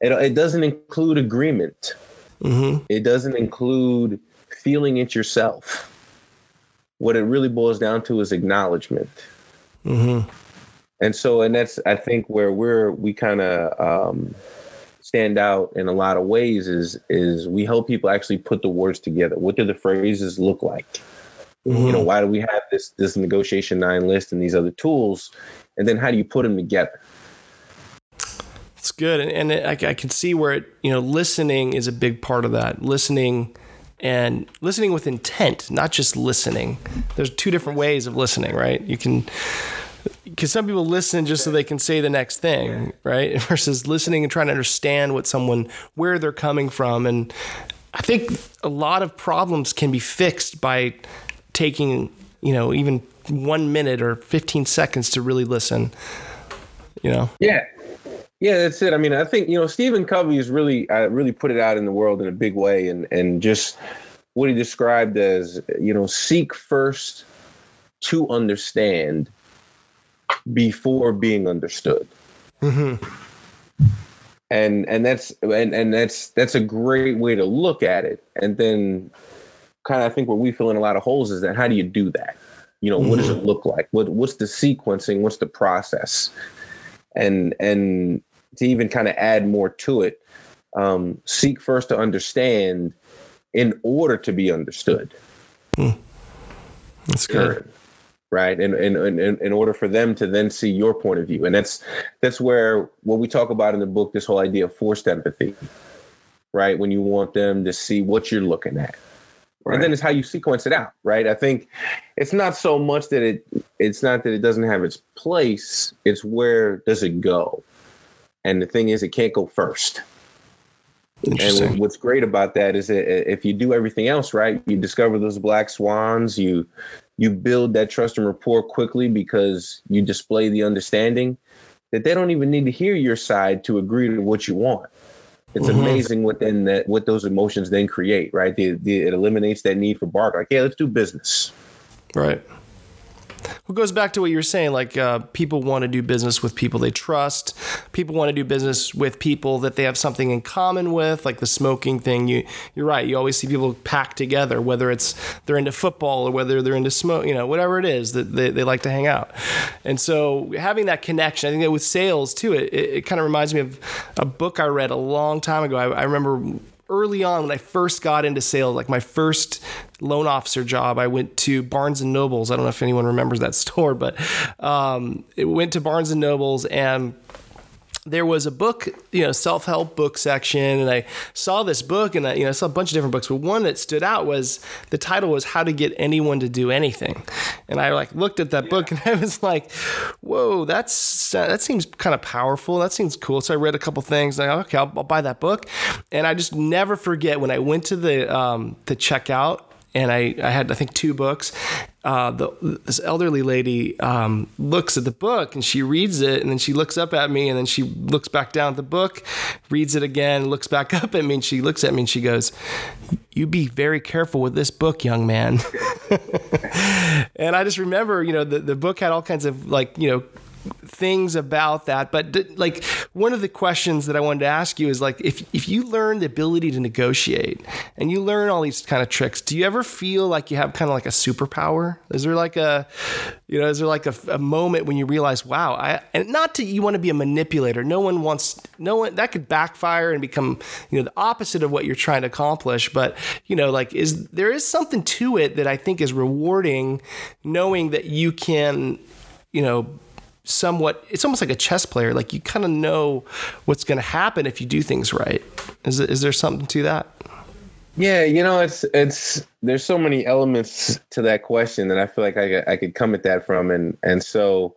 it, it doesn't include agreement mm-hmm. it doesn't include feeling it yourself what it really boils down to is acknowledgment mm-hmm. and so and that's i think where we're we kind of um, stand out in a lot of ways is is we help people actually put the words together. What do the phrases look like? Mm-hmm. You know, why do we have this this negotiation nine list and these other tools? And then how do you put them together? It's good, and, and it, I, I can see where it, you know listening is a big part of that. Listening and listening with intent, not just listening. There's two different ways of listening, right? You can because some people listen just so they can say the next thing, right? Versus listening and trying to understand what someone, where they're coming from. And I think a lot of problems can be fixed by taking, you know, even one minute or 15 seconds to really listen, you know? Yeah. Yeah, that's it. I mean, I think, you know, Stephen Covey has really, uh, really put it out in the world in a big way and, and just what he described as, you know, seek first to understand before being understood. Mm-hmm. And and that's and and that's that's a great way to look at it. And then kind of I think where we fill in a lot of holes is that how do you do that? You know, mm-hmm. what does it mm-hmm. look like? What what's the sequencing? What's the process? And and to even kind of add more to it, um, seek first to understand in order to be understood. Hmm. That's good right and in, in, in, in order for them to then see your point of view and that's that's where what we talk about in the book this whole idea of forced empathy right when you want them to see what you're looking at right. and then it's how you sequence it out right i think it's not so much that it it's not that it doesn't have its place it's where does it go and the thing is it can't go first and what's great about that is that uh, if you do everything else right, you discover those black swans, you you build that trust and rapport quickly because you display the understanding that they don't even need to hear your side to agree to what you want. It's mm-hmm. amazing what then that what those emotions then create, right? The, the, it eliminates that need for bark. Like, yeah, let's do business. Right. It goes back to what you were saying. Like uh, people want to do business with people they trust. People want to do business with people that they have something in common with, like the smoking thing. You you're right. You always see people packed together, whether it's they're into football or whether they're into smoke. You know, whatever it is that they, they like to hang out. And so having that connection, I think that with sales too, it, it, it kind of reminds me of a book I read a long time ago. I, I remember early on when I first got into sales, like my first loan officer job, I went to Barnes and Nobles. I don't know if anyone remembers that store, but um, it went to Barnes and Nobles and there was a book, you know, self-help book section, and I saw this book, and I, you know, I saw a bunch of different books, but one that stood out was the title was "How to Get Anyone to Do Anything," and I like looked at that yeah. book, and I was like, "Whoa, that's that seems kind of powerful. That seems cool." So I read a couple things, and I okay, I'll, I'll buy that book, and I just never forget when I went to the um, the checkout and I, I had I think two books. Uh, the, this elderly lady um, looks at the book and she reads it and then she looks up at me and then she looks back down at the book, reads it again, looks back up at me and she looks at me and she goes, "You be very careful with this book, young man." and I just remember, you know, the the book had all kinds of like you know things about that. But like one of the questions that I wanted to ask you is like if if you learn the ability to negotiate and you learn all these kind of tricks, do you ever feel like you have kind of like a superpower? Is there like a you know is there like a, a moment when you realize wow I and not to you want to be a manipulator. No one wants no one that could backfire and become you know the opposite of what you're trying to accomplish. But you know like is there is something to it that I think is rewarding, knowing that you can you know somewhat it's almost like a chess player like you kind of know what's going to happen if you do things right. Is, is there something to that? Yeah you know it's it's there's so many elements to that question that i feel like i, I could come at that from. And and so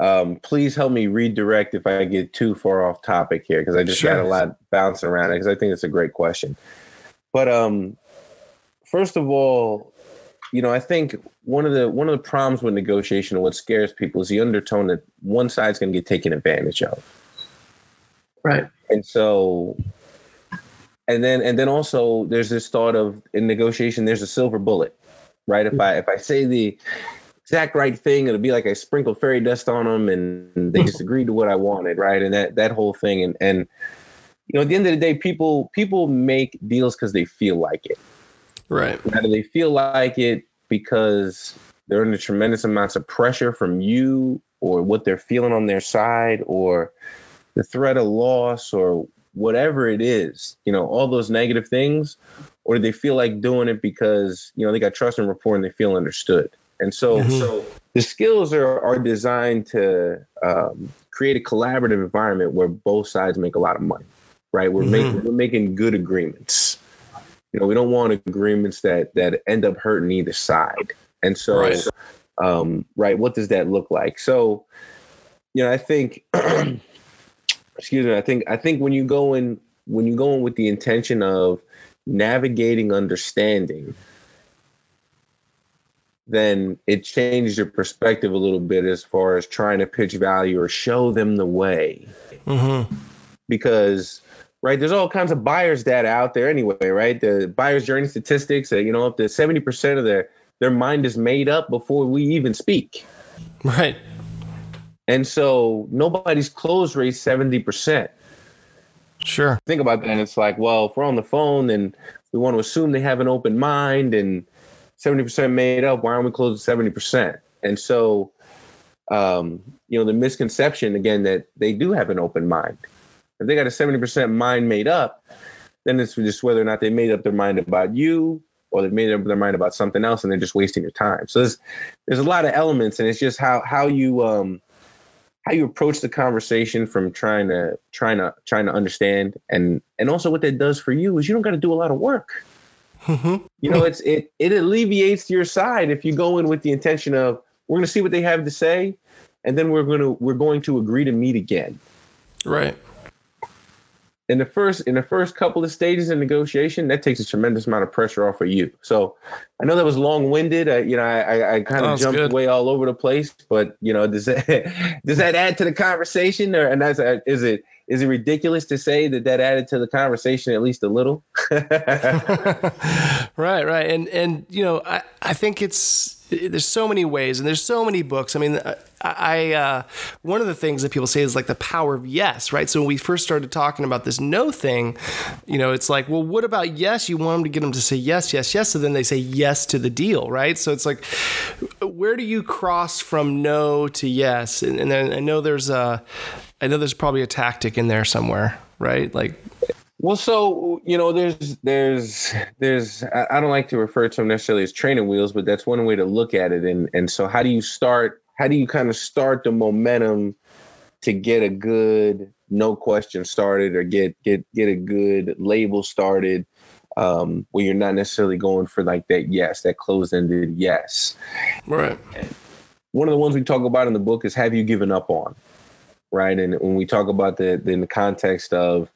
um, please help me redirect if i get too far off topic here because i just sure. got a lot bouncing around it because i think it's a great question. But um first of all you know, I think one of the one of the problems with negotiation and what scares people is the undertone that one side's going to get taken advantage of. Right. And so and then and then also there's this thought of in negotiation there's a silver bullet, right? If I if I say the exact right thing, it'll be like I sprinkled fairy dust on them and they hmm. just agreed to what I wanted, right? And that that whole thing and and you know, at the end of the day, people people make deals because they feel like it. Right. Do they feel like it because they're under tremendous amounts of pressure from you or what they're feeling on their side or the threat of loss or whatever it is, you know, all those negative things, or do they feel like doing it because, you know, they got trust and rapport and they feel understood? And so, mm-hmm. so the skills are, are designed to um, create a collaborative environment where both sides make a lot of money, right? We're mm-hmm. making we're making good agreements. You know, we don't want agreements that that end up hurting either side. And so, right, um, right what does that look like? So, you know, I think, excuse me, I think I think when you go in when you go in with the intention of navigating understanding, then it changes your perspective a little bit as far as trying to pitch value or show them the way. Mm-hmm. Because right? There's all kinds of buyers data out there anyway, right? The buyer's journey statistics, uh, you know, up to 70% of their their mind is made up before we even speak. Right. And so nobody's close rate 70%. Sure. Think about that. It's like, well, if we're on the phone, then we want to assume they have an open mind and 70% made up. Why aren't we close to 70%? And so, um, you know, the misconception again that they do have an open mind. If they got a 70% mind made up, then it's just whether or not they made up their mind about you or they've made up their mind about something else and they're just wasting your time. So there's there's a lot of elements and it's just how how you um how you approach the conversation from trying to trying to trying to understand and and also what that does for you is you don't got to do a lot of work. Mm-hmm. You know, it's it it alleviates your side if you go in with the intention of we're going to see what they have to say and then we're going to we're going to agree to meet again. Right in the first in the first couple of stages of negotiation, that takes a tremendous amount of pressure off of you. So I know that was long winded. I you know, I, I kind of jumped good. way all over the place, but you know, does that does that add to the conversation, or and that's uh, is it is it ridiculous to say that that added to the conversation at least a little? right, right, and and you know, I I think it's there's so many ways and there's so many books. I mean, I, I uh, one of the things that people say is like the power of yes, right? So when we first started talking about this no thing, you know, it's like, well, what about yes? You want them to get them to say yes, yes, yes, so then they say yes to the deal, right? So it's like, where do you cross from no to yes? And, and then I know there's a, I know there's probably a tactic in there somewhere, right? Like well, so you know, there's there's there's I don't like to refer to them necessarily as training wheels, but that's one way to look at it. And and so how do you start? How do you kind of start the momentum to get a good no question started or get get get a good label started um, where you're not necessarily going for like that yes, that closed ended yes. Right. One of the ones we talk about in the book is have you given up on? Right. And when we talk about the in the context of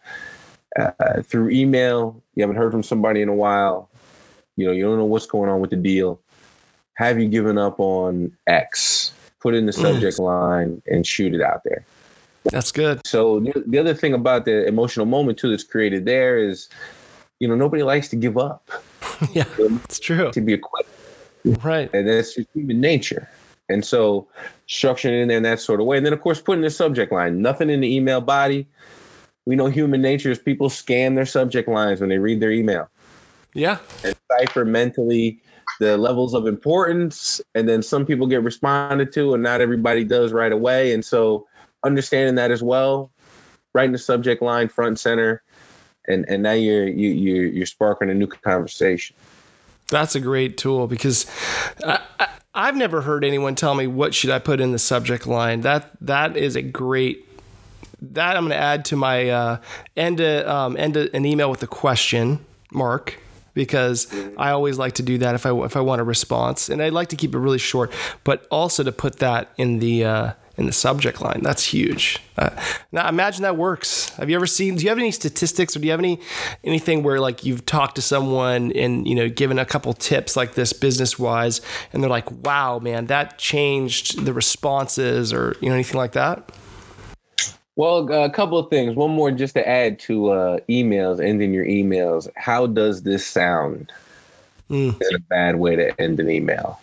uh, through email. You haven't heard from somebody in a while. You know, you don't know what's going on with the deal. Have you given up on X? Put in the mm. subject line and shoot it out there. That's good. So the, the other thing about the emotional moment too that's created there is, you know, nobody likes to give up. yeah, it's true. To be a quit. Right. And that's just human nature. And so structuring it in there in that sort of way. And then of course putting the subject line, nothing in the email body, we know human nature is people scan their subject lines when they read their email. Yeah. And cipher mentally the levels of importance. And then some people get responded to, and not everybody does right away. And so understanding that as well, writing the subject line front and center, and, and now you're you, you're you're sparking a new conversation. That's a great tool because I, I, I've never heard anyone tell me what should I put in the subject line. That that is a great that I'm going to add to my uh, end a, um, end a, an email with a question mark because I always like to do that if I if I want a response, and I like to keep it really short, but also to put that in the uh, in the subject line. That's huge. Uh, now imagine that works. Have you ever seen? Do you have any statistics, or do you have any anything where like you've talked to someone and you know given a couple tips like this business wise, and they're like, "Wow, man, that changed the responses," or you know anything like that? Well, a couple of things. One more just to add to uh, emails, ending your emails. How does this sound? Mm. Is a bad way to end an email.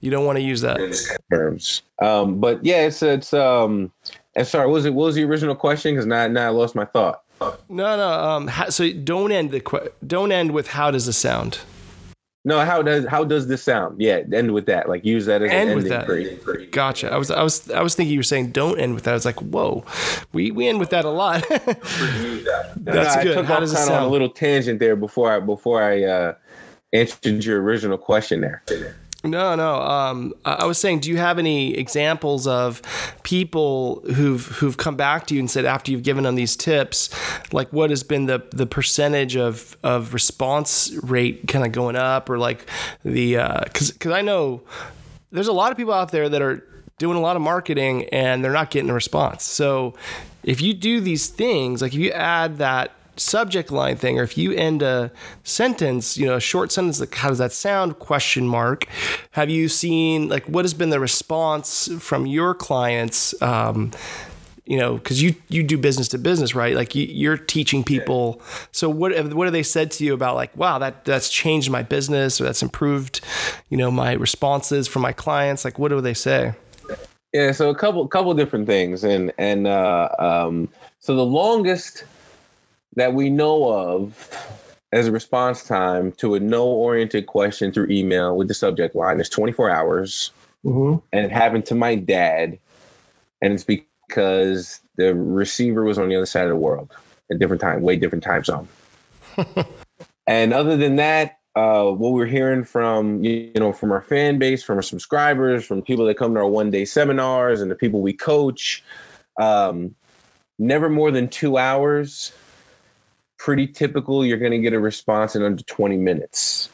You don't want to use that. Terms. Um, but yeah, it's it's um. And sorry, what was it? What was the original question? Because now now I lost my thought. No, no. Um, so don't end the don't end with how does this sound. No, how does how does this sound? Yeah, end with that. Like use that as end with that. Gotcha. I was I was I was thinking you were saying don't end with that. I was like, whoa, we we end with that a lot. That's no, good. I took how does it sound? on a little tangent there before I before I uh, answered your original question there. No, no. Um, I was saying, do you have any examples of people who've who've come back to you and said after you've given them these tips, like what has been the the percentage of of response rate kind of going up, or like the because uh, because I know there's a lot of people out there that are doing a lot of marketing and they're not getting a response. So if you do these things, like if you add that subject line thing, or if you end a sentence, you know, a short sentence, like how does that sound? Question mark. Have you seen like what has been the response from your clients? Um, you know, because you you do business to business, right? Like you, are teaching people. So what what have they said to you about like, wow, that that's changed my business or that's improved, you know, my responses from my clients? Like, what do they say? Yeah, so a couple couple different things, and and uh, um, so the longest that we know of as a response time to a no oriented question through email with the subject line is 24 hours. Mm-hmm. And it happened to my dad. And it's because the receiver was on the other side of the world, a different time, way different time zone. and other than that, uh, what we're hearing from you know from our fan base, from our subscribers, from people that come to our one day seminars, and the people we coach, um, never more than two hours pretty typical. You're going to get a response in under 20 minutes.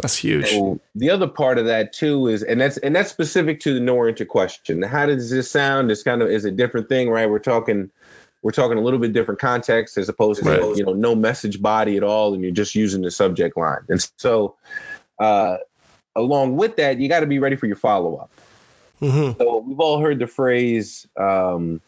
That's huge. So the other part of that too is, and that's and that's specific to the no question. How does this sound? It's kind of is a different thing, right? We're talking, we're talking a little bit different context as opposed to right. you know no message body at all, and you're just using the subject line. And so, uh, along with that, you got to be ready for your follow up. Mm-hmm. So we've all heard the phrase, um,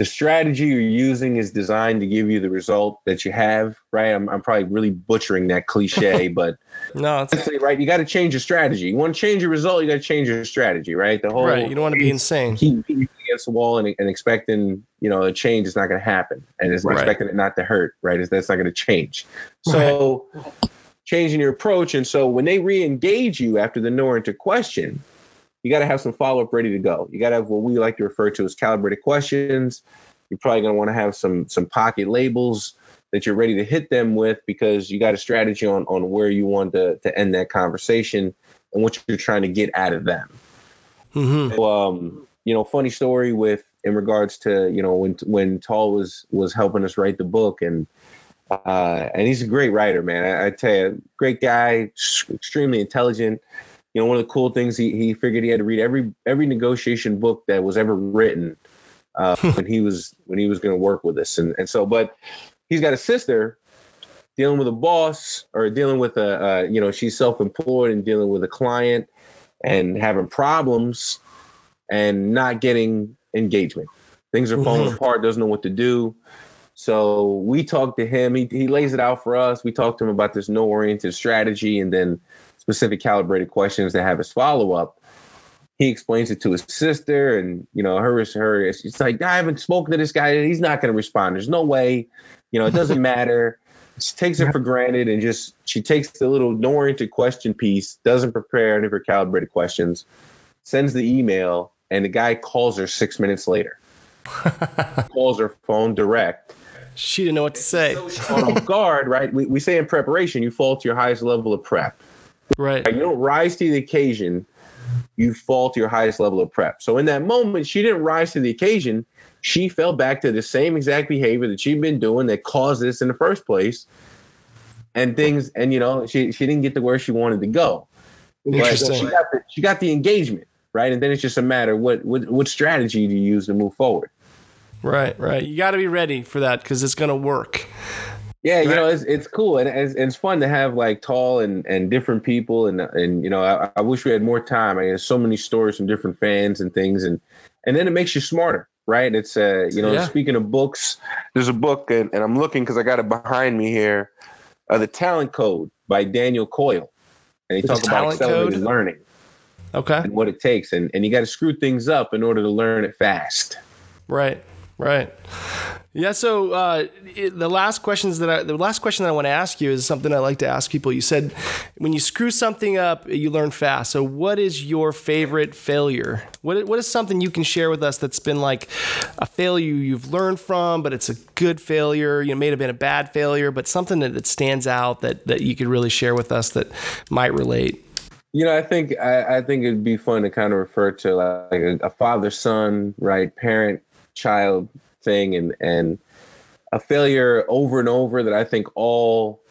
the strategy you're using is designed to give you the result that you have, right? I'm, I'm probably really butchering that cliche, but no, it's right. You got to change your strategy. You want to change your result, you got to change your strategy, right? The whole right. You don't want to be insane. Keep, against the wall and, and expecting, you know, a change is not going to happen, and it's right. expecting it not to hurt, right? Is that's not going to change. So, right. changing your approach, and so when they re-engage you after the no into question, you got to have some follow up ready to go. You got to have what we like to refer to as calibrated questions. You're probably going to want to have some some pocket labels that you're ready to hit them with because you got a strategy on on where you want to to end that conversation and what you're trying to get out of them. Mm-hmm. So, um, you know, funny story with in regards to you know when when Tahl was was helping us write the book and uh, and he's a great writer, man. I, I tell you, great guy, extremely intelligent you know, one of the cool things he, he figured he had to read every every negotiation book that was ever written uh, when he was when he was going to work with us, and and so, but he's got a sister dealing with a boss or dealing with a uh, you know she's self-employed and dealing with a client and having problems and not getting engagement. Things are falling apart. Doesn't know what to do. So we talked to him. He he lays it out for us. We talked to him about this no oriented strategy, and then specific calibrated questions that have his follow up. He explains it to his sister, and you know, her is her. It's like I haven't spoken to this guy. And he's not going to respond. There's no way. You know, it doesn't matter. She takes it for granted and just she takes the little oriented question piece, doesn't prepare any of her calibrated questions, sends the email, and the guy calls her six minutes later. calls her phone direct. She didn't know what to say. on guard, right? We, we say in preparation, you fall to your highest level of prep. Right. You don't rise to the occasion, you fall to your highest level of prep. So in that moment, she didn't rise to the occasion. She fell back to the same exact behavior that she'd been doing that caused this in the first place. And things, and you know, she she didn't get to where she wanted to go. But she got the, she got the engagement, right? And then it's just a matter what what, what strategy do you use to move forward. Right, right. You got to be ready for that because it's going to work. Yeah, you know, it's it's cool and it's, it's fun to have like Tahl and, and different people and and you know, I, I wish we had more time. I have so many stories from different fans and things and and then it makes you smarter, right? It's uh, you know, yeah. speaking of books, there's a book and, and I'm looking because I got it behind me here, uh, the Talent Code by Daniel Coyle, and he talks about accelerated code? learning, okay, and what it takes, and and you got to screw things up in order to learn it fast. Right. Right. Yeah. So uh, it, the last questions that I, the last question that I want to ask you is something I like to ask people. You said when you screw something up, you learn fast. So what is your favorite failure? What what is something you can share with us that's been like a failure you've learned from, but it's a good failure. You know, may have been a bad failure, but something that, that stands out that that you could really share with us that might relate. You know, I think I, I think it'd be fun to kind of refer to like a, a father son, right, parent child thing and and a failure over and over that I think all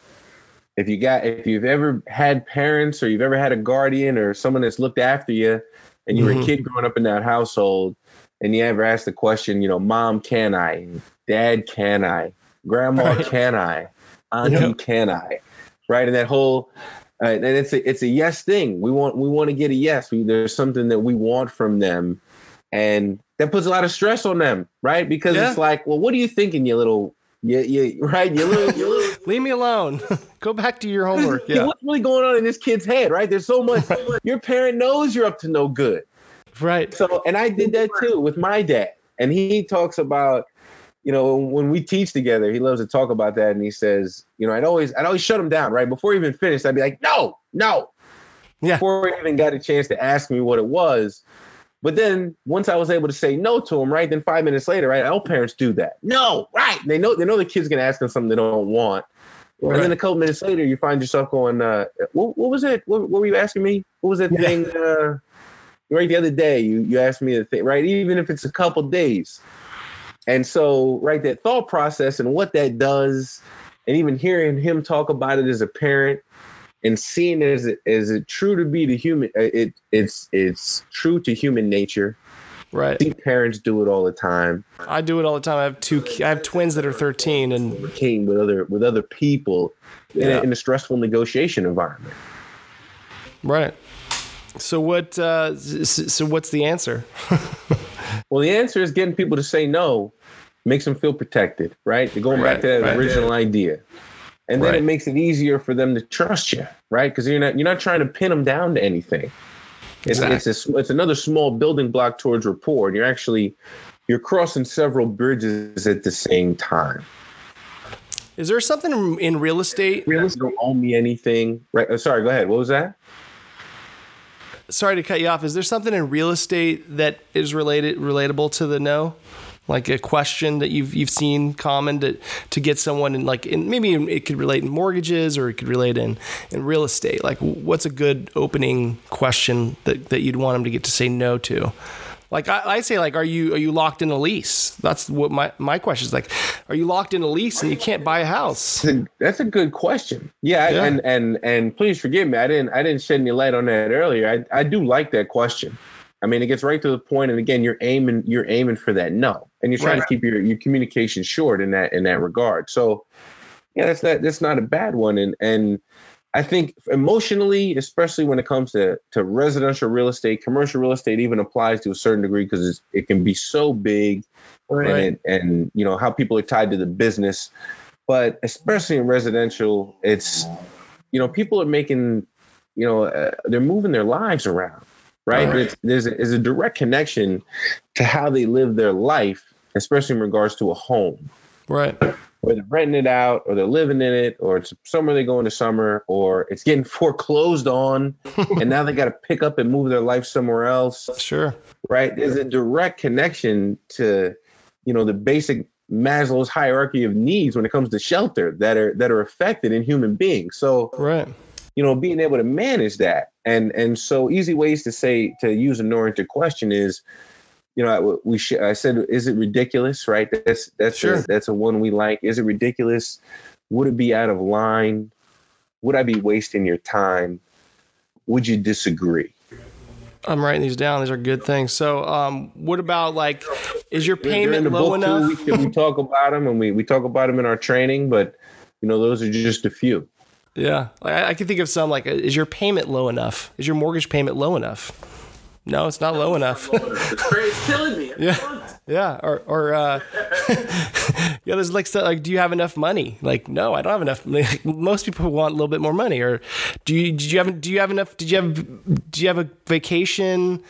if you got if you've ever had parents or you've ever had a guardian or someone that's looked after you and you mm-hmm. were a mm-hmm. kid growing up in that household and you ever asked the question, you know, mom, can I? Dad, can I? Grandma, right. can I? Auntie, yep. can I? Right, and that whole uh, and it's a it's a yes thing. We want we want to get a yes. We, there's something that we want from them, and that puts a lot of stress on them, right? Because yeah. it's like, well, what are you thinking, you little, you, you right, you little, you little. Leave me alone. Go back to your homework. Yeah. What's really going on in this kid's head, right? There's so much. Your parent knows you're up to no good. Right. So, and I did that too with my dad, and he talks about, you know, when we teach together, he loves to talk about that, and he says, you know, I'd always, I'd always shut him down, right before he even finished. I'd be like, no, no. Yeah. Before he even got a chance to ask me what it was, but then once I was able to say no to him, right, then five minutes later, right, all parents do that. No, right. They know they know the kid's gonna ask them something they don't want. Right. And then a couple minutes later, you find yourself going, uh, what, what was it? What, what, were you asking me? What was that yeah. thing? Uh, right the other day, you you asked me the thing, right? Even if it's a couple days. And so, right, that thought process and what that does, and even hearing him talk about it as a parent, and seeing it as it, true to be the human uh, it it's it's true to human nature. Right. I think parents do it all the time. I do it all the time. I have two i have twins that are 13 and came with other with other people yeah. in, a, in a stressful negotiation environment. Right. So what uh so what's the answer? Well the answer is getting people to say no makes them feel protected right? They're going right, back to that right. original idea and then right. it makes it easier for them to trust you, right? Because you're not you're not trying to pin them down to anything. It's exactly. it's, a, it's another small building block towards rapport. And you're actually you're crossing several bridges at the same time. Is there something in real estate? Real estate don't owe me anything, right? Oh, sorry, go ahead. What was that? Sorry to cut you off. Is there something in real estate that is related relatable to the no? Like a question that you've you've seen common to to get someone in like in, maybe it could relate in mortgages or it could relate in in real estate. Like what's a good opening question that, that you'd want them to get to say no to? Like I, I, say like are you are you locked in a lease? That's what my my question is like are you locked in a lease and you can't buy a house? That's a good question. Yeah, yeah. and and and please forgive me. I didn't i didn't shed any light on that earlier. I, I do like that question I mean, it gets right to the point, and again, you're aiming you're aiming for that no, and you're trying right. to keep your, your communication short in that in that regard. So, yeah, that's not that's not a bad one, and and I think emotionally, especially when it comes to to residential real estate, commercial real estate even applies to a certain degree because it can be so big, right. and and you know how people are tied to the business, but especially in residential, it's you know people are making you know uh, they're moving their lives around right? right. There's, a, there's a direct connection to how they live their life, especially in regards to a home. Right. Where they're renting it out, or they're living in it, or it's somewhere they go in the summer, or it's getting foreclosed on, and now they got to pick up and move their life somewhere else. Sure. Right. There's a direct connection to, you know, the basic Maslow's hierarchy of needs when it comes to shelter that are that are affected in human beings. So, right you know, being able to manage that. And and so easy ways to say to use an oriented question is, you know, we sh- I said, is it ridiculous? Right. That's that's sure. a, that's a one we like. Is it ridiculous? Would it be out of line? Would I be wasting your time? Would you disagree? I'm writing these down. These are good things. So, um, what about like, is your payment low enough? Too, we, we talk about them and we, we talk about them in our training, but you know, those are just a few. Yeah, I, I can think of some like, is your payment low enough? Is your mortgage payment low enough? No, it's not low enough. it's killing me. yeah, yeah. Or, or uh, yeah. There's like, stuff, like, do you have enough money? Like, no, I don't have enough. Like, most people want a little bit more money. Or, do you? Did you have? Do you have enough? Did you have? Do you have a vacation?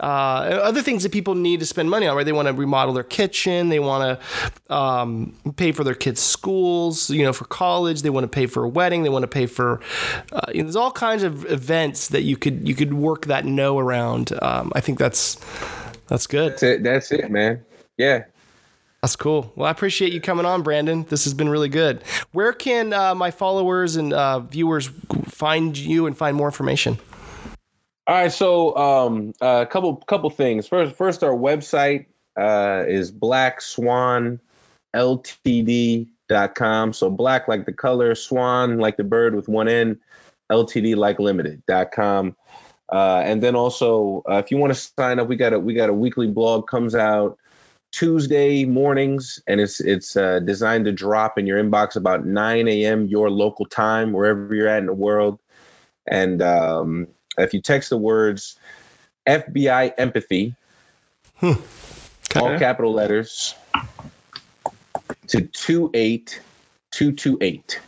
Uh, other things that people need to spend money on, right? They want to remodel their kitchen. They want to um, pay for their kids' schools. You know, for college. They want to pay for a wedding. They want to pay for. Uh, you know, there's all kinds of events that you could you could work that no around. Um, I think that's that's good. That's it. That's it, man. Yeah. That's cool. Well, I appreciate you coming on, Brandon. This has been really good. Where can uh, my followers and uh, viewers find you and find more information? All right, so um, a couple couple things. First, first our website uh, is blackswanltd.com. So black like the color, swan like the bird with one N, LTD like limited.com. Uh, and then also, uh, if you want to sign up, we got a we got a weekly blog comes out Tuesday mornings, and it's it's uh, designed to drop in your inbox about 9 a.m. your local time, wherever you're at in the world. And um, if you text the words FBI empathy, hmm. all capital letters, to 28228.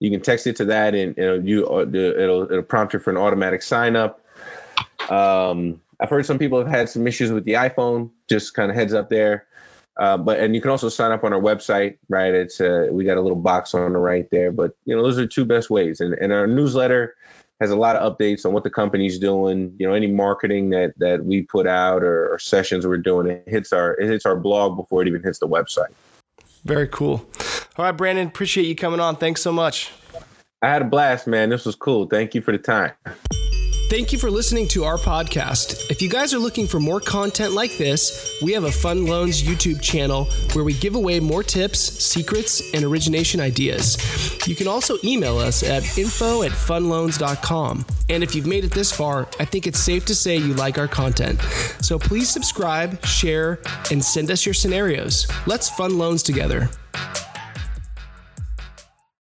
You can text it to that, and it'll, you, uh, it'll, it'll prompt you for an automatic sign up. Um, I've heard some people have had some issues with the iPhone. Just kind of heads up there. Uh, but and you can also sign up on our website, right? It's uh, we got a little box on the right there. But you know, those are two best ways. And, and our newsletter has a lot of updates on what the company's doing. You know, any marketing that that we put out or, or sessions we're doing, it hits our it hits our blog before it even hits the website. Very cool. All right, Brandon, appreciate you coming on. Thanks so much. I had a blast, man. This was cool. Thank you for the time. Thank you for listening to our podcast. If you guys are looking for more content like this, we have a Fund Loans YouTube channel where we give away more tips, secrets, and origination ideas. You can also email us at info at fundloans.com. And if you've made it this far, I think it's safe to say you like our content. So please subscribe, share, and send us your scenarios. Let's fund loans together.